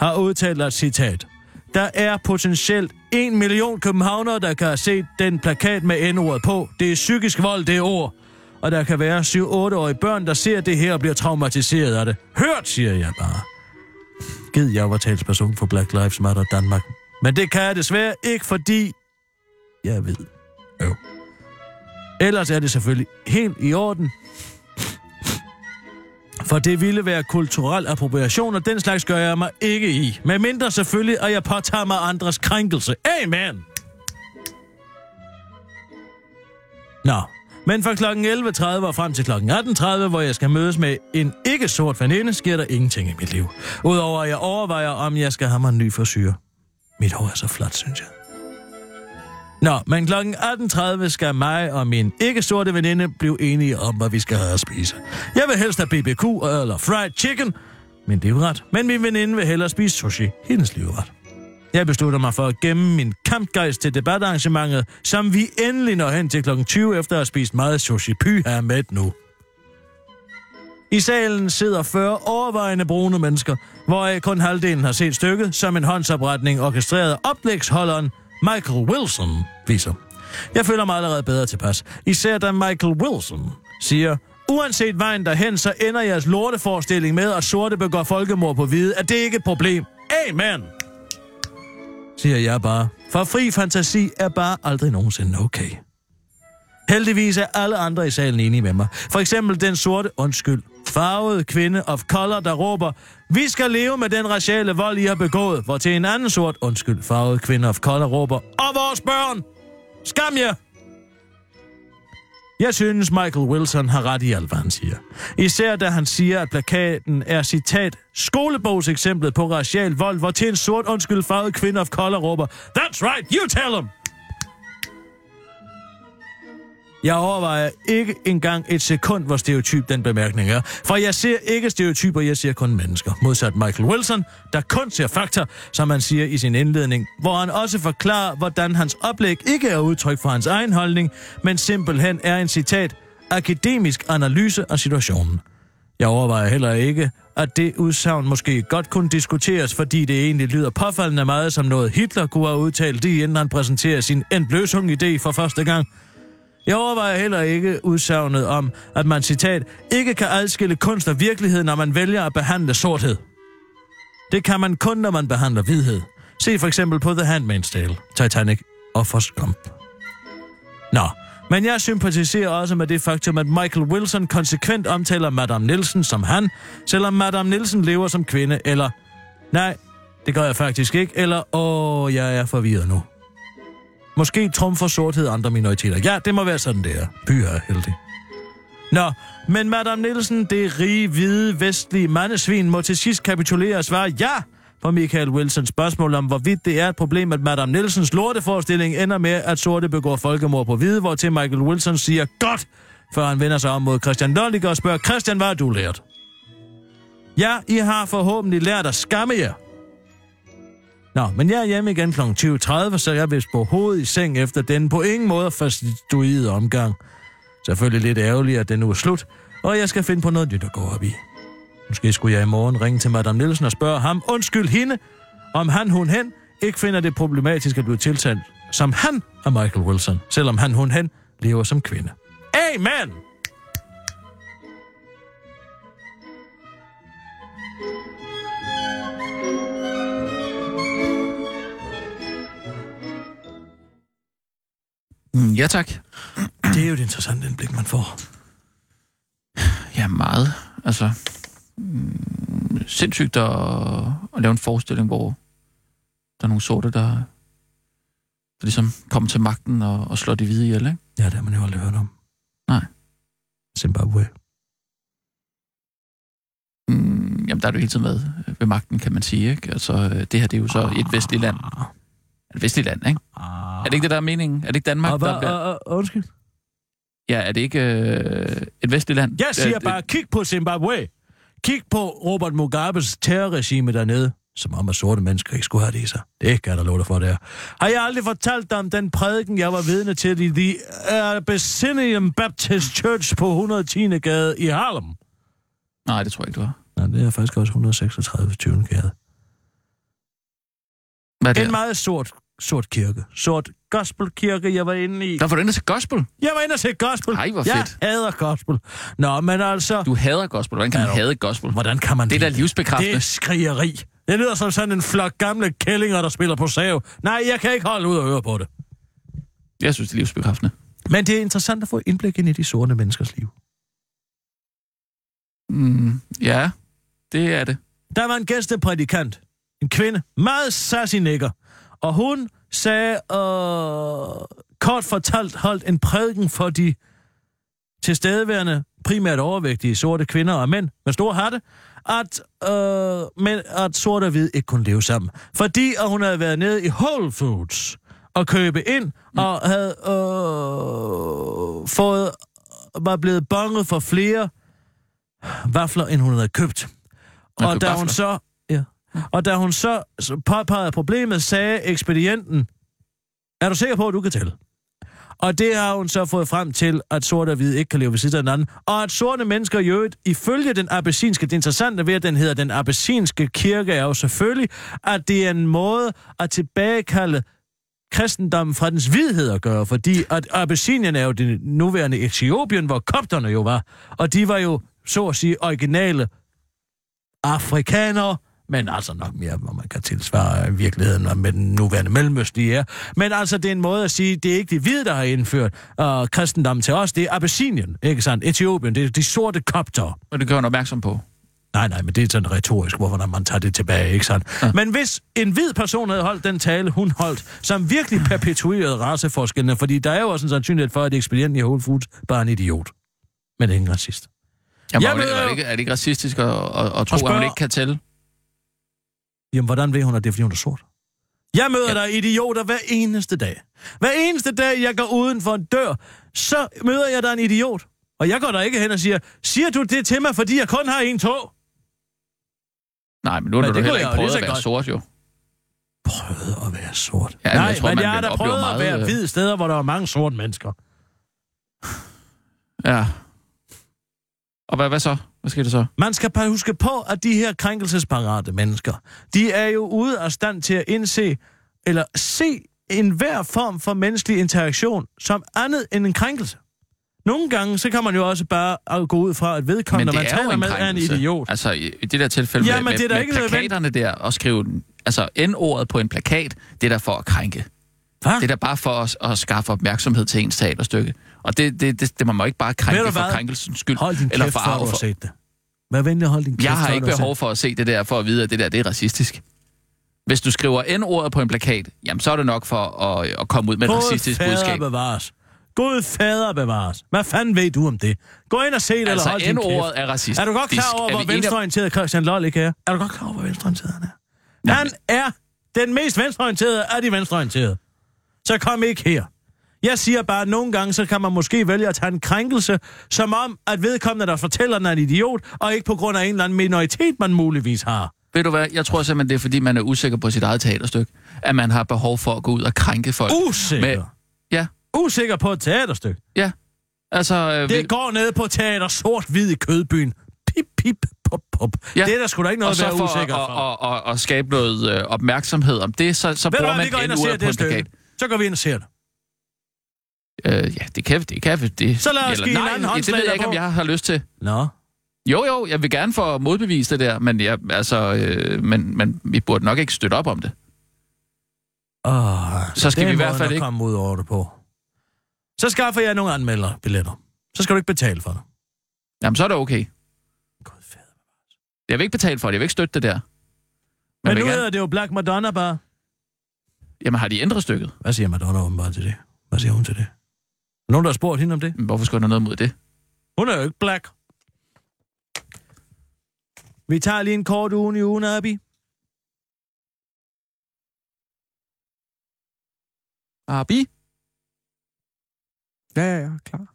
har udtalt et citat. Der er potentielt en million københavnere, der kan have set den plakat med N-ordet på. Det er psykisk vold, det ord. Og der kan være 7-8-årige børn, der ser det her og bliver traumatiseret af det. Hørt, siger jeg bare. Gid jeg var talsperson for Black Lives Matter Danmark. Men det kan jeg desværre ikke, fordi jeg ved. Jo. Ellers er det selvfølgelig helt i orden. For det ville være kulturel appropriation, og den slags gør jeg mig ikke i. Med mindre selvfølgelig, at jeg påtager mig andres krænkelse. Amen! Nå, men fra kl. 11.30 og frem til kl. 18.30, hvor jeg skal mødes med en ikke-sort veninde, sker der ingenting i mit liv. Udover at jeg overvejer, om jeg skal have mig en ny forsyre. Mit hår er så flot, synes jeg. Nå, men kl. 18.30 skal mig og min ikke-sorte veninde blive enige om, hvad vi skal have at spise. Jeg vil helst have BBQ eller fried chicken, men det min ret. Men min veninde vil hellere spise sushi, hendes livret. Jeg beslutter mig for at gemme min kampgejst til debatarrangementet, som vi endelig når hen til kl. 20 efter at have spist meget sushi. Py her med nu. I salen sidder 40 overvejende brune mennesker, hvoraf kun halvdelen har set stykket som en håndsopretning orkestreret oplægsholderen Michael Wilson viser. Jeg føler mig allerede bedre tilpas. Især da Michael Wilson siger, uanset vejen derhen, så ender jeres lorteforestilling med, at sorte begår folkemord på hvide. at det ikke et problem? Amen! Siger jeg bare. For fri fantasi er bare aldrig nogensinde okay. Heldigvis er alle andre i salen enige med mig. For eksempel den sorte, undskyld, farvede kvinde of color, der råber, vi skal leve med den raciale vold, I har begået, hvor til en anden sort, undskyld, farvede kvinde of color råber, og vores børn! Skam jer! Jeg synes, Michael Wilson har ret i alt, hvad han siger. Især da han siger, at plakaten er citat skolebogseksemplet på racial vold, hvor til en sort undskyld farvet kvinde of color råber, That's right, you tell them! Jeg overvejer ikke engang et sekund, hvor stereotyp den bemærkning er. For jeg ser ikke stereotyper, jeg ser kun mennesker. Modsat Michael Wilson, der kun ser fakta, som han siger i sin indledning, hvor han også forklarer, hvordan hans oplæg ikke er udtryk for hans egen holdning, men simpelthen er en citat, akademisk analyse af situationen. Jeg overvejer heller ikke, at det udsagn måske godt kunne diskuteres, fordi det egentlig lyder påfaldende meget som noget Hitler kunne have udtalt lige inden han præsenterer sin endløsung idé for første gang. Jeg overvejer heller ikke udsagnet om, at man, citat, ikke kan adskille kunst og virkelighed, når man vælger at behandle sorthed. Det kan man kun, når man behandler hvidhed. Se for eksempel på The Handmaid's Tale, Titanic og Forrest Gump. Nå, men jeg sympatiserer også med det faktum, at Michael Wilson konsekvent omtaler Madame Nielsen som han, selvom Madame Nielsen lever som kvinde, eller nej, det gør jeg faktisk ikke, eller åh, jeg er forvirret nu. Måske trumfer sorthed andre minoriteter. Ja, det må være sådan, det er. Byer er heldig. Nå, men Madame Nielsen, det rige, hvide, vestlige mandesvin, må til sidst kapitulere og svare ja på Michael Wilsons spørgsmål om, hvorvidt det er et problem, at Madame Nielsens lorteforestilling ender med, at sorte begår folkemord på hvide, hvor til Michael Wilson siger godt, før han vender sig om mod Christian Lolliger og spørger, Christian, hvad har du lært? Ja, I har forhåbentlig lært at skamme jer. Nå, men jeg er hjemme igen kl. 20.30, så jeg vil på hovedet i seng efter den på ingen måde fastituerede omgang. Selvfølgelig lidt ærgerligt, at den nu er slut, og jeg skal finde på noget nyt at gå op i. Måske skulle jeg i morgen ringe til Madame Nielsen og spørge ham, undskyld hende, om han, hun, hen, ikke finder det problematisk at blive tiltalt som han af Michael Wilson, selvom han, hun, hen lever som kvinde. Amen! Mm, ja, tak. Det er jo et interessant indblik, man får. Ja, meget. Altså, mm, sindssygt at, at lave en forestilling, hvor der er nogle sorte, der, der ligesom kommer til magten og, og slår de hvide ihjel, ikke? Ja, det har man jo aldrig hørt om. Nej. Zimbabwe. Mm, jamen, der er du hele tiden med ved magten, kan man sige, ikke? Altså, det her, det er jo så et vestligt land. Et vestligt land, ikke? Ah. Er det ikke det, der er meningen? Er det ikke Danmark, Og der bliver... uh, uh, undskyld. Ja, er det ikke øh, et vestligt land? Jeg siger Øh, bare, kig på Zimbabwe. Kig på Robert Mugabes terrorregime dernede. Som om, at sorte mennesker ikke skulle have det i sig. Det kan jeg da love dig for, det er. Har jeg aldrig fortalt dig om den prædiken, jeg var vidne til i The Abyssinian Baptist Church på 110. gade i Harlem? Nej, det tror jeg ikke, du har. Nej, det er faktisk også 136. 20. gade. Hvad er det? En meget sort, sort kirke. Sort gospelkirke, jeg var inde i. Der får du inde til gospel. Jeg var inde se gospel. Ej, hvor Jeg fedt. hader gospel. Nå, men altså... Du hader gospel. Hvordan kan man hade gospel? Hvordan kan man Det er da livsbekræftende. Det er skrigeri. Det lyder som sådan en flok gamle kællinger, der spiller på sav. Nej, jeg kan ikke holde ud og høre på det. Jeg synes, det er livsbekræftende. Men det er interessant at få indblik ind i de sorte menneskers liv. Mm, ja, det er det. Der var en gæsteprædikant. En kvinde. Meget sassy nikker. Og hun sagde, øh, kort fortalt, holdt en prædiken for de tilstedeværende, primært overvægtige sorte kvinder og mænd med store hatte, at, øh, men at sort og hvid ikke kunne leve sammen. Fordi at hun havde været nede i Whole Foods og købe ind, mm. og havde øh, fået, var blevet bonget for flere vafler, end hun havde købt. Hun Og da hun så, og da hun så påpegede problemet, sagde ekspedienten, er du sikker på, at du kan tælle? Og det har hun så fået frem til, at sorte og hvide ikke kan leve ved siden af hinanden. Og at sorte mennesker i øvrigt, ifølge den abessinske, det interessante ved, at den hedder den abessinske kirke, er jo selvfølgelig, at det er en måde at tilbagekalde kristendommen fra dens hvidhed at gøre, fordi at Abessinien er jo det nuværende Etiopien, hvor kopterne jo var, og de var jo, så at sige, originale afrikanere, men altså nok mere, hvor man kan tilsvare virkeligheden, med den nuværende mellemøstlige er. Men altså, det er en måde at sige, det er ikke de hvide, der har indført uh, kristendommen til os, det er Abessinien, ikke sandt? Etiopien, det er de sorte kopter. Og det gør hun opmærksom på. Nej, nej, men det er sådan retorisk, hvorfor man tager det tilbage, ikke sandt? Ja. Men hvis en hvid person havde holdt den tale, hun holdt, som virkelig perpetuerede raceforskellene, fordi der er jo også en sandsynlighed for, at ekspedienten i Whole Foods bare er en idiot. Men ingen racist. Jamen, Jeg er, det, er, det ikke, er det ikke racistisk at, at, at tro, at hun ikke kan tælle? Jamen, hvordan ved hun, at det er, fordi hun er sort? Jeg møder Ja. der idioter hver eneste dag. Hver eneste dag, jeg går uden for en dør, så møder jeg der en idiot. Og jeg går der ikke hen og siger, siger du det til mig, fordi jeg kun har en tog? Nej, men nu har du heller ikke prøvet at være godt. sort, jo. Prøvede at være sort. Ja, men Nej, jeg tror, men man jeg har da prøvet meget, at være øh, hvide steder, hvor der var mange sorte mennesker. Ja. Og hvad, hvad så? Hvad sker der så? Man skal bare huske på, at de her krænkelsesparate mennesker, de er jo ude af stand til at indse, eller se enhver form for menneskelig interaktion som andet end en krænkelse. Nogle gange, så kan man jo også bare at gå ud fra, at vedkommende, Men man det er jo taler en med, er en krænkelse. idiot. Altså, i, det der tilfælde Ja, med, men med, det er med plakaterne der, og skrive, altså, N-ordet på en plakat, det er der for at krænke. Hvad? Det er der bare for at, at skaffe opmærksomhed til ens teaterstykke. Og det, det, det, det må man jo ikke bare krænke for krænkelsens skyld. Hold din eller kæft, for for. set det. Vær venlig at holde din kæft, Jeg har ikke behov for at se det der, for at vide, at det der det er racistisk. Hvis du skriver N-ordet på en plakat, jamen så er det nok for at, at komme ud med et God racistisk fader budskab. bevares. God fader bevares. Hvad fanden ved du om det? Gå ind og se det, eller hold Altså, din kæft. er racistisk. Er du godt klar over, Er hvor venstreorienteret Christian Loll ikke er? Er du godt klar over, hvor venstreorienteret han er? Han er den mest venstreorienterede af de venstreorienterede. Så kom ikke her. Jeg siger bare, at nogle gange, så kan man måske vælge at tage en krænkelse, som om, at vedkommende, der fortæller, den er en idiot, og ikke på grund af en eller anden minoritet, man muligvis har. Ved du hvad, jeg tror simpelthen, det er fordi, man er usikker på sit eget teaterstykke, at man har behov for at gå ud og krænke folk. Usikker. Med- Ja, Usikker på et teaterstykke. ja. Altså, øh, vi- Det går ned på teater sort-hvid i kødbyen. Pip, pip, pop, pop. Ja. Det er der sgu da ikke noget og at være for usikker for. at, at, at, at skabe noget øh, opmærksomhed om det, så, så Ved du bruger hvad, man vi og N-ordet på det en plakat. Så går vi ind og ser det. Øh, ja, det kan vi, det kan. Det, Så lad os eller, give nej, hinanden det håndslag ved jeg ikke, om jeg har lyst til. Nå. Jo, jo, jeg vil gerne få modbevist det der, men, jeg, altså, øh, men, men vi burde nok ikke støtte op om det. Oh, Så skal vi i hvert fald ikke- komme ud over det på. Så skaffer jeg nogle anmelderbilletter. Så skal du ikke betale for det. Jamen, så er det okay. God fader. Jeg vil ikke betale for det, jeg vil ikke støtte det der. Men, Men nu gerne, hedder det jo Black Madonna bare. jamen, har de ændret stykket? Hvad siger Madonna åbenbart til det? Hvad siger hun til det? Nogen, der har spurgt hende om det? Men Hvorfor skulle der noget mod det? Hun er jo ikke black. Vi tager lige en kort uge i ugen, Abi. Abi? Ja, ja, ja, klar.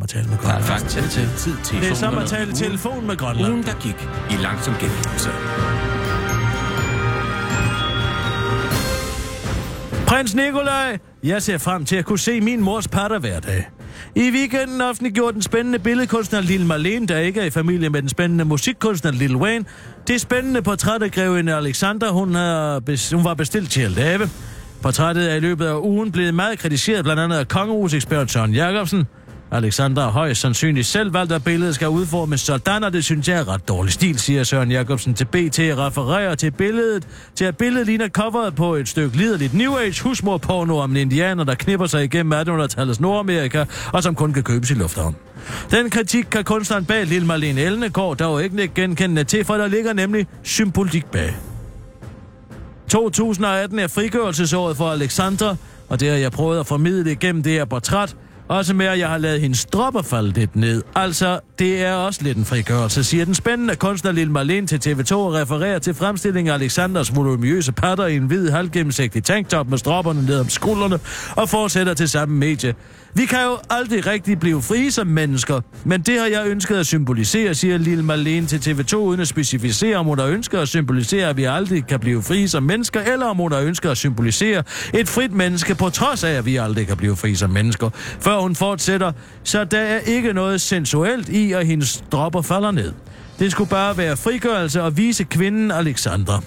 Må tale med Der er Grønland. faktisk tid til. Tid til Det er som at ugen- tale telefon med Grønland. Ugen, der gik i langsom gengivelse. Prins Nikolaj, jeg ser frem til at kunne se min mors patter hver dag. I weekenden offentliggjorde den spændende billedkunstner Lille Marlene, der ikke er i familie med den spændende musikkunstner Lil Wayne, det spændende portræt af grevinde Alexander, hun, har hun var bestilt til at lave. Portrættet er i løbet af ugen blevet meget kritiseret, blandt andet af kongehusekspert Søren Jacobsen. Alexander har højst sandsynligt selv valgt, at billedet skal udformes sådan, og det synes jeg er ret dårlig stil, siger Søren Jacobsen til BT refererer til billedet, til at billedet ligner coveret på et stykke liderligt New Age husmorporno om en indianer, der knipper sig igennem 1800-tallets Nordamerika, og som kun kan købes i lufthavn. Den kritik kan kunstneren bag Lille Marlene Elnegård dog ikke genkendende til, for der ligger nemlig symbolik bag. 2018 er frigørelsesåret for Alexandra, og det har jeg prøvet at formidle igennem det her portræt, også med, at jeg har lavet hendes dropper falde lidt ned. Altså, det er også lidt en frigørelse, siger den spændende kunstner Lille Marlene til TV2 og refererer til fremstillingen af Alexanders voluminøse patter i en hvid, halvgennemsigtig tanktop med stropperne ned om skuldrene og fortsætter til samme medie. Vi kan jo aldrig rigtig blive frie som mennesker, men det har jeg ønsket at symbolisere, siger Lille Marlene til TV2, uden at specificere, om hun har ønsket at symbolisere, at vi aldrig kan blive frie som mennesker, eller om hun har ønsket at symbolisere et frit menneske, på trods af, at vi aldrig kan blive frie som mennesker. Før hun fortsætter, så der er ikke noget sensuelt i, at hendes dropper falder ned. Det skulle bare være frigørelse og vise kvinden Alexandra.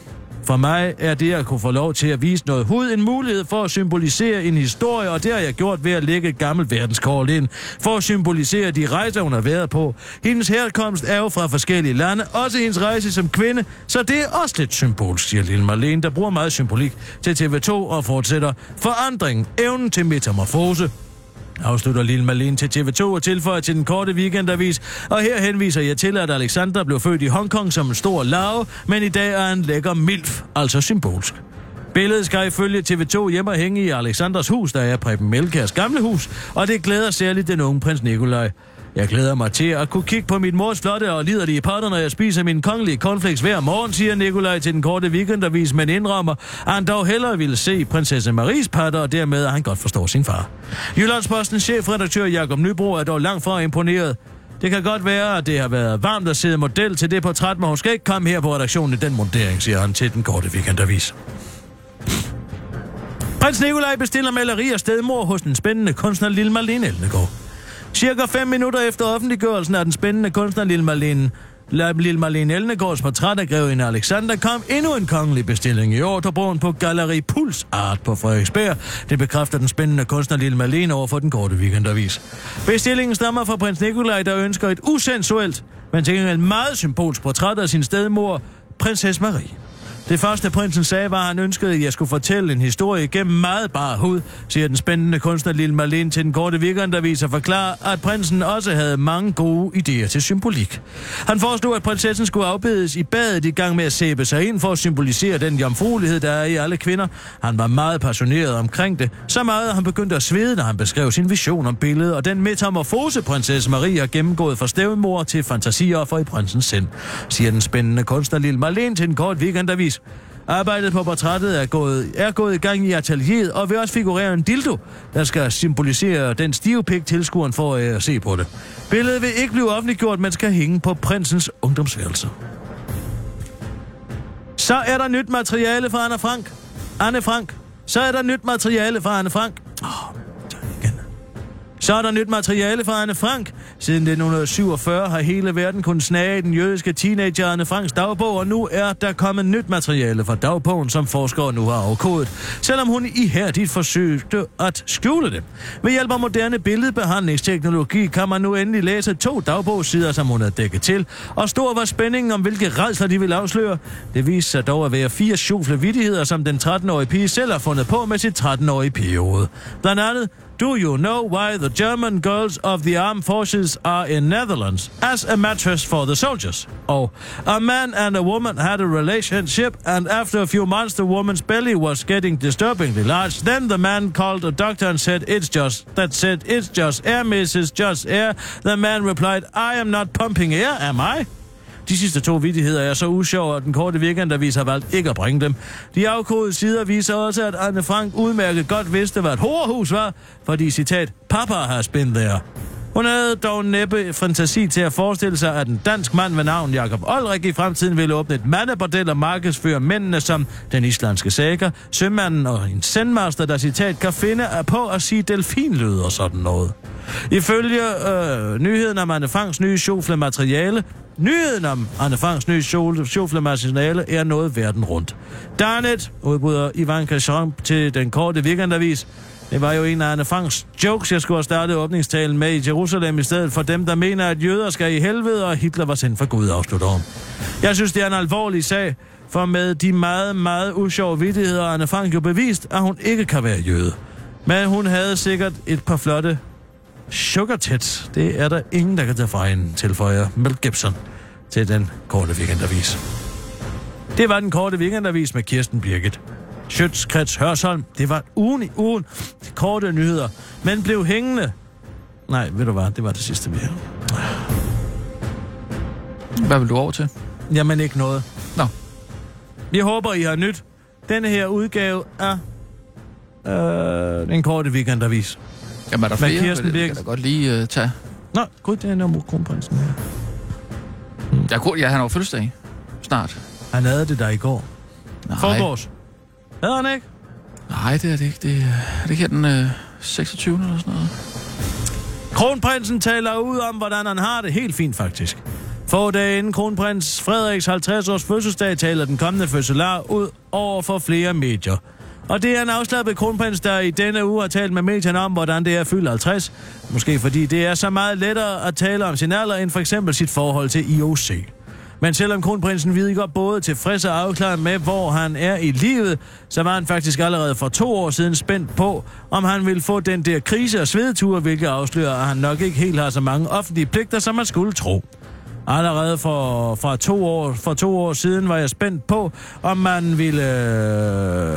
For mig er det at kunne få lov til at vise noget hud en mulighed for at symbolisere en historie, og det har jeg gjort ved at lægge et gammelt verdenskort ind, for at symbolisere de rejser, hun har været på. Hendes herkomst er jo fra forskellige lande, også hendes rejse som kvinde, så det er også lidt symbolsk, siger Lille Marlene, der bruger meget symbolik til TV2 og fortsætter. Forandring, evnen til metamorfose, afslutter Lille Malene til TV2 og tilføjer til den korte weekendavis. Og her henviser jeg til, at Alexander blev født i Hongkong som en stor lave, men i dag er han lækker milf, altså symbolsk. Billedet skal ifølge TV2 hjemme og hænge i Alexanders hus, der er Preben Melkærs gamle hus, og det glæder særligt den unge prins Nikolaj. Jeg glæder mig til at kunne kigge på mit mors flotte og liderlige potter, når jeg spiser min kongelige cornflakes hver morgen, siger Nikolaj til den korte weekendavis, men indrømmer, at han dog hellere ville se prinsesse Maries patter, og dermed at han godt forstår sin far. Jyllandspostens chefredaktør Jakob Nybro er dog langt fra imponeret. Det kan godt være, at det har været varmt at sidde model til det portræt, men hun skal ikke komme her på redaktionen i den montering, siger han til den korte weekendavis. Prins Nikolaj bestiller maleri af stedmor hos den spændende kunstner Lille Marlene Elnegård. Cirka fem minutter efter offentliggørelsen af den spændende kunstner Lille Marlene, Lille Marlene Elnegårds portræt af grevinde Alexander kom endnu en kongelig bestilling i ordrebogen på Galeri Puls Art på Frederiksberg. Det bekræfter den spændende kunstner Lille Marlene over for den korte weekendavis. Bestillingen stammer fra prins Nikolaj, der ønsker et usensuelt, men til gengæld meget symbolsk portræt af sin stedmor, prinsesse Marie. Det første prinsen sagde var, at han ønskede, at jeg skulle fortælle en historie gennem meget bare hud, siger den spændende kunstner Lille Marlene til den korte weekendavis og forklarer, at prinsen også havde mange gode idéer til symbolik. Han foreslog, at prinsessen skulle afbedes i badet i gang med at sæbe sig ind for at symbolisere den jomfruelighed, der er i alle kvinder. Han var meget passioneret omkring det, så meget at han begyndte at svede, når han beskrev sin vision om billedet, og den metamorfose prinsesse Marie har gennemgået fra stævmor til fantasioffer i prinsens sind, siger den spændende kunstner Lille Marlene til den korte weekendavis. Arbejdet på portrættet er gået, er gået i gang i atelieret, og vil også figurere en dildo, der skal symbolisere den stive pik tilskueren for at se på det. Billedet vil ikke blive offentliggjort, men skal hænge på prinsens ungdomsværelse. Så er der nyt materiale fra Anne Frank. Anne Frank. Så er der nyt materiale fra Anne Frank. Oh. Så er der nyt materiale fra Anne Frank. Siden 1947 har hele verden kunnet snage i den jødiske teenager Anne Franks dagbog, og nu er der kommet nyt materiale fra dagbogen, som forskere nu har afkodet, selvom hun ihærdigt forsøgte at skjule det. Ved hjælp af moderne billedbehandlingsteknologi kan man nu endelig læse to dagbogsider, som hun har dækket til, og stor var spændingen om, hvilke redsler de ville afsløre. Det viste sig dog at være fire sjufle vidtigheder, som den 13-årige pige selv har fundet på med sit 13-årige pigehoved. Blandt andet, Do you know why the German girls of the armed forces are in Netherlands as a mattress for the soldiers? Oh, a man and a woman had a relationship, and after a few months, the woman's belly was getting disturbingly large. Then the man called a doctor and said, "It's just that said it's just air, Mrs. Just air." The man replied, "I am not pumping air, am I?" De sidste to vidtigheder er så usjove, at den korte weekendavis har valgt ikke at bringe dem. De afkodede sider viser også, at Anne Frank udmærket godt vidste, hvad et horehus var, fordi citat, Papa har spændt der. Hun havde dog næppe fantasi til at forestille sig, at en dansk mand ved navn Jakob Olrik i fremtiden ville åbne et mandebordel og markedsføre mændene som den islandske sager, sømanden og en sendmaster, der citat kan finde på at sige delfinlyd og sådan noget. Ifølge øh, nyheden om Anne Franks nye sjofle materiale, nyheden om Anne Franks nye sjofle er noget verden rundt. Danet udbryder Ivan Trump til den korte weekendavis, det var jo en af Anne Franks jokes, jeg skulle have startet åbningstalen med i Jerusalem, i stedet for dem, der mener, at jøder skal i helvede, og Hitler var sendt for Gud, afslutter hun. Jeg synes, det er en alvorlig sag, for med de meget, meget usjove vidtigheder Anne Frank jo bevist, at hun ikke kan være jøde. Men hun havde sikkert et par flotte sugar tits. Det er der ingen, der kan tage fra en, tilføjer Mel Gibson til den korte weekendavis. Det var den korte weekendavis med Kirsten Birgit. Sjøtskrets Hørsholm. Det var ugen i ugen. Korte nyheder. Men blev hængende. Nej, ved du hvad? Det var det sidste, vi havde. Hvad vil du over til? Jamen ikke noget. Nå. Vi håber, I har nyt denne her udgave af øh, den korte weekendavis. Jamen er der flere? Kirsten Birk. Kan da godt lige uh, tage. Nå, gud, det er nummer kronprinsen her. Ja, cool. ja, han har jo fødselsdag. Snart. Han havde det der i går. Nej. Forgårs. Havde han ikke? Nej, det er det ikke. Det er, er det her den uh, 26. eller sådan noget? Kronprinsen taler ud om, hvordan han har det helt fint faktisk. Få dage inden kronprins Frederiks 50-års fødselsdag taler den kommende fødselar ud over for flere medier. Og det er en afslappet kronprins, der i denne uge har talt med medierne om, hvordan det er at fylde 50. Måske fordi det er så meget lettere at tale om sin alder, end for eksempel sit forhold til IOC. Men selvom kronprinsen virker både tilfreds og afklaret med, hvor han er i livet, så var han faktisk allerede for to år siden spændt på, om han ville få den der krise- og svedetur, hvilket afslører, at han nok ikke helt har så mange offentlige pligter, som man skulle tro. Allerede for, for, to år, for to år siden var jeg spændt på, om man ville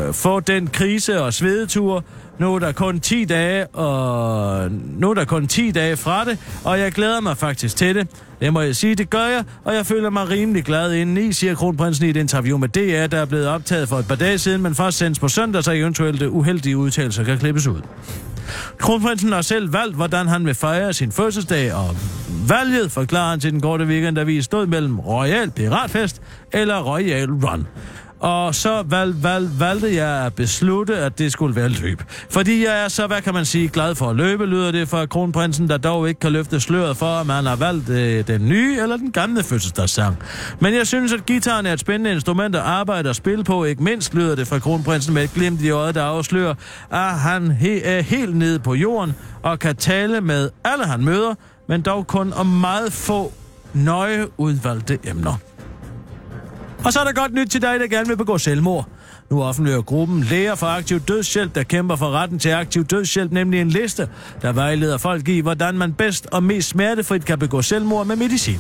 øh, få den krise- og svedetur. Nu er der kun 10 dage, og nu er der kun 10 dage fra det, og jeg glæder mig faktisk til det. Det må jeg sige, det gør jeg, og jeg føler mig rimelig glad indeni, siger kronprinsen i et interview med DR, der er blevet optaget for et par dage siden, men først sendes på søndag, så eventuelle uheldige udtalelser kan klippes ud. Kronprinsen har selv valgt, hvordan han vil fejre sin fødselsdag, og valget, forklarer han til den korte weekend, vi stod mellem Royal Piratfest eller Royal Run. Og så valg, valg, valgte jeg at beslutte, at det skulle være løb. Fordi jeg er så, hvad kan man sige, glad for at løbe, lyder det fra kronprinsen, der dog ikke kan løfte sløret for, om han har valgt øh, den nye eller den gamle fødselsdagssang. Men jeg synes, at gitaren er et spændende instrument at arbejde og spille på, ikke mindst lyder det fra kronprinsen med et glimt i øjet, der afslører, at han he- er helt nede på jorden og kan tale med alle han møder, men dog kun om meget få nøje udvalgte emner. Og så er der godt nyt til dig, der gerne vil begå selvmord. Nu offentliggør gruppen Læger for Aktiv Dødshjælp, der kæmper for retten til aktiv dødshjælp, nemlig en liste, der vejleder folk i, hvordan man bedst og mest smertefrit kan begå selvmord med medicin.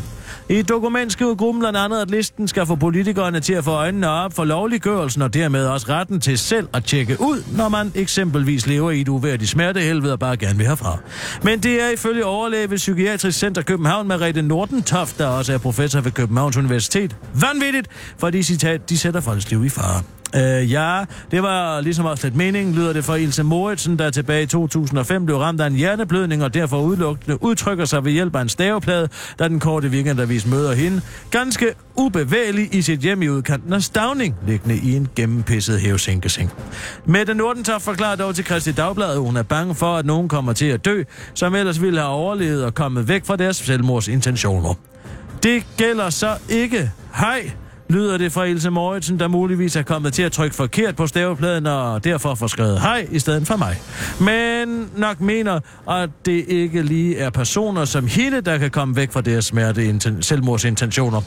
I et dokument skriver gruppen blandt andet, at listen skal få politikerne til at få øjnene op for lovliggørelsen og dermed også retten til selv at tjekke ud, når man eksempelvis lever i et uværdigt smertehelvede og bare gerne vil herfra. Men det er ifølge overlæge ved Psykiatrisk Center København, Merete Nordentoft, der også er professor ved Københavns Universitet. Vanvittigt, fordi citat, de sætter folks liv i fare. Øh, ja, det var ligesom også lidt meningen, lyder det fra Ilse Moritsen, der tilbage i 2005 blev ramt af en hjerneblødning og derfor udelukkende udtrykker sig ved hjælp af en staveplade, da den korte weekendavis møder hende. Ganske ubevægelig i sit hjem i udkanten af Stavning, liggende i en gennempisset hævsænkeseng. Mette Nordentoft forklarer dog til Christi Dagblad, at hun er bange for, at nogen kommer til at dø, som ellers ville have overlevet og kommet væk fra deres selvmordsintentioner. Det gælder så ikke. Hej, lyder det fra Ilse Moritzen, der muligvis er kommet til at trykke forkert på stavepladen og derfor får skrevet hej i stedet for mig. Men nok mener, at det ikke lige er personer som hende, der kan komme væk fra deres smerte selvmordsintentioner.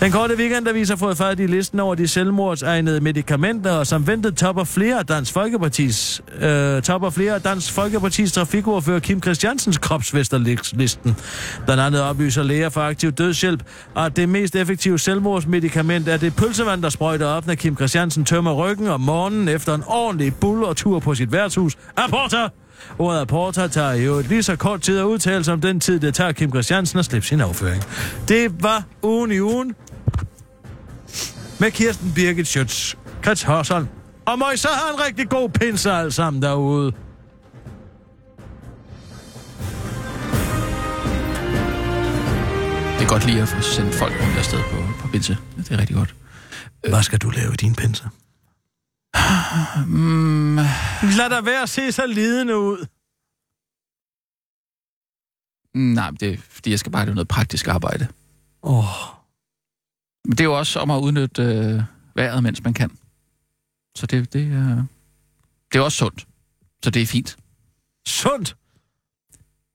Den korte weekendavis har fået fat i listen over de selvmordsegnede medicamenter, og som ventet topper flere af Dansk Folkepartis, øh, topper flere af Dansk Folkepartis trafikordfører Kim Christiansens kropsvesterlisten. Blandt andet oplyser læger for aktiv dødshjælp, at det mest effektive selvmordsmedicament er det pølsevand, der sprøjter op, når Kim Christiansen tømmer ryggen om morgenen efter en ordentlig bull og tur på sit værtshus. Apporter! Ordet apporter tager jo lige så kort tid at udtale som den tid, det tager Kim Christiansen at slippe sin afføring. Det var ugen i ugen. med Kirsten Birgit Schøtz, Krets Hørsholm. Og må I så have en rigtig god pinse alle sammen derude. Det er godt lige at få sendt folk rundt afsted på, pinse. Det er rigtig godt. Hvad skal du lave i din pinse? Mm, Lad dig være at se så lidende ud. nej, det er fordi, jeg skal bare lave noget praktisk arbejde. Åh, oh, Men det er jo også om at udnytte øh, vejret, mens man kan. Så det, det, øh, det er også sundt. Så det er fint. sundt.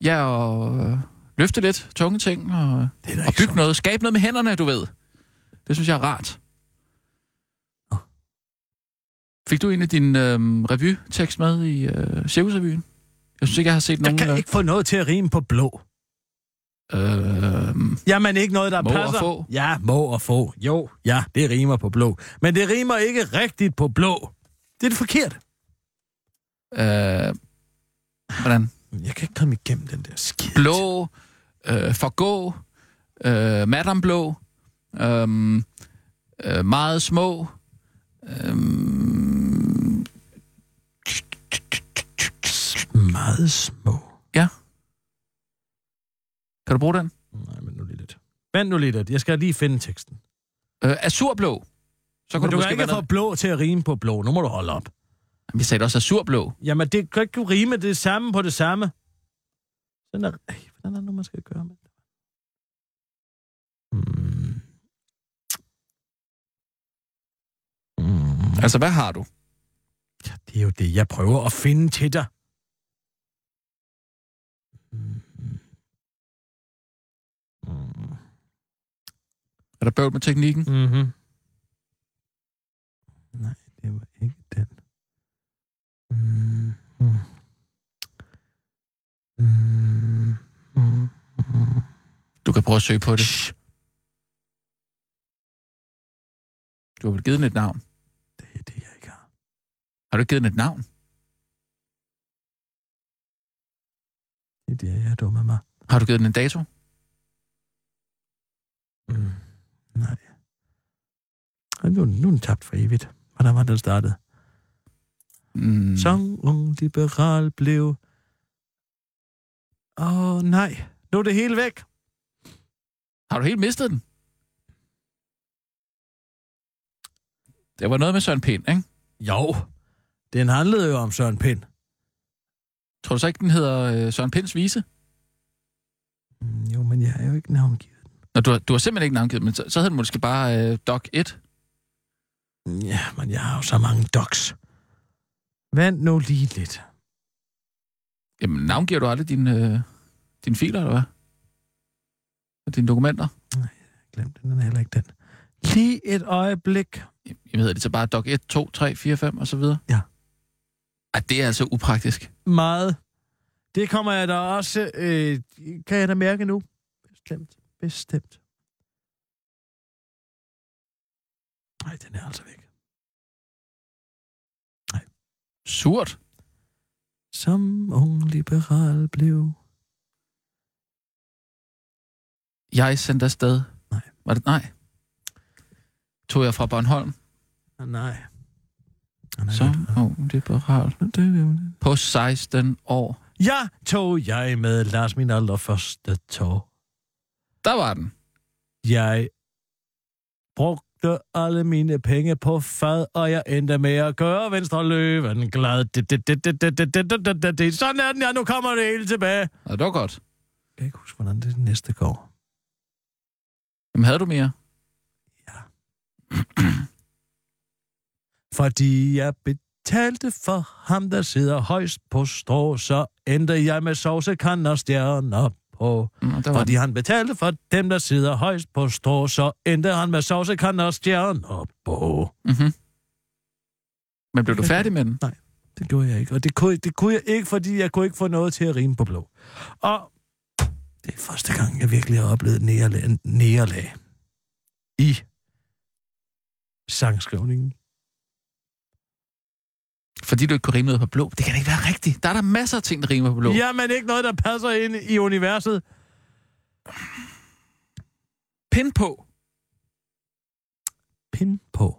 Ja, og øh, løfte lidt tunge ting, og, er og bygge sundt. noget. Skabe noget med hænderne, du ved. Det synes jeg er rart. Fik du egentlig din øh, revytekst med i øh, Cirkusrevyen? Jeg synes ikke, jeg har set Jeg nogen... kan ikke få noget til at rime på blå. Øh, Jamen ikke noget, der Må og passer. få. Ja, må og få. Jo, ja, det rimer på blå. Men det rimer ikke rigtigt på blå. Det er det forkert. øh, hvordan? Jeg kan ikke komme igennem den der skid. Blå, øh, forgå, øh, Madame Blå, øh, øh, meget små, øh, Meget små. kan du bruge den? Nej, men nu lige lidt. Vent nu lige lidt. Jeg skal lige finde teksten. Øh, Azurblå. Så Men kan du du, kan ikke få blå til at rime på blå. Nu må du holde op. Vi sagde også Azurblå. Jamen, det kan ikke rime det samme på det samme. Sådan er... Ej, hvordan er det nu, man skal gøre med det? Hmm. Altså, hvad har du? Ja, det er jo det, jeg prøver at finde til dig. Hmm. Er der bøvl med teknikken? Mm-hmm. Nej, det var ikke den. Mm. Mm. Mm. Mm. Mm. Du kan prøve at søge på det. Du har vel givet den et navn? Det er det, jeg ikke har. Har du ikke givet den et navn? Det er det, jeg er dum af mig. Har du givet den en dato? Mm. Nej. Nu, nu er den tabt for evigt. Hvordan var den startet? Mm. Som ung liberal blev... Åh, oh, nej. Nu er det hele væk. Har du helt mistet den? Det var noget med Søren Pind, ikke? Jo. Den handlede jo om Søren Pind. Tror du så ikke, den hedder øh, Søren Pinds vise? Mm, Jo, men jeg er jo ikke navngivet. Nå, du har, du har simpelthen ikke navngivet, men så, så hedder den måske bare øh, Doc 1. Ja, men jeg har jo så mange docs. Vent nu lige lidt. Jamen, navngiver du aldrig dine, øh, dine filer, eller hvad? Og dine dokumenter? Glem den, den er heller ikke den. Lige et øjeblik. Jamen, hedder det så bare Doc 1, 2, 3, 4, 5 og så videre? Ja. Ej, det er altså upraktisk. Meget. Det kommer jeg da også... Øh, kan jeg da mærke nu? Bestemt. Bestemt. Nej, den er altså væk. Surt. Som ung liberal blev... Jeg sendte afsted. Nej. Var det nej? Tog jeg fra Bornholm. Nej. Så oh som ung liberal. På 16 år. Ja, tog jeg med Lars min allerførste tog. Der var den. Jeg brugte alle mine penge på fad, og jeg endte med at gøre venstre løven glad. Sådan er den, ja, nu kommer det hele tilbage. Ja, det var godt. Jeg kan ikke huske, hvordan det næste går. Jamen, havde du mere? Ja. Fordi jeg betalte for ham, der sidder højst på strå, så endte jeg med sovsekand og stjerner på. Mm, Fordi den. han betalte for dem, der sidder højst på strå, så endte han med sovsekand og stjerner på. Mm-hmm. Men blev du færdig med den? Det gjorde jeg ikke. Og det kunne, det kunne jeg ikke, fordi jeg kunne ikke få noget til at rime på blå. Og det er første gang, jeg virkelig har oplevet nederlag, nederlag i sangskrivningen. Fordi du ikke kunne rime noget på blå. Det kan da ikke være rigtigt. Der er der masser af ting, der rimer på blå. Ja, men ikke noget, der passer ind i universet. Pind på. pin på?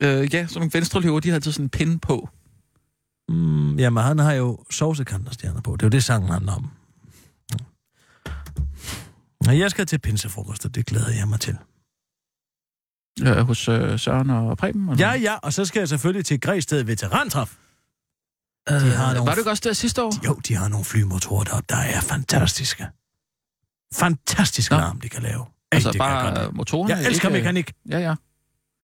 Øh, ja, som en venstre løver, de har altid sådan en pin på. Mm, jamen, han har jo sovsekanterstjerner på. Det er jo det, sangen handler om. Og jeg skal til pinsefrokost, og det glæder jeg mig til. Øh, hos øh, Søren og Preben. eller? Ja, ja, og så skal jeg selvfølgelig til Græsted Veterantræf. Øh, har nogle- var du ikke også der sidste år? Jo, de har nogle flymotorer deroppe, der er fantastiske. Fantastisk larm, de kan lave. Ej, Altså det bare motorerne? Jeg elsker ikke, mekanik. Ja, ja.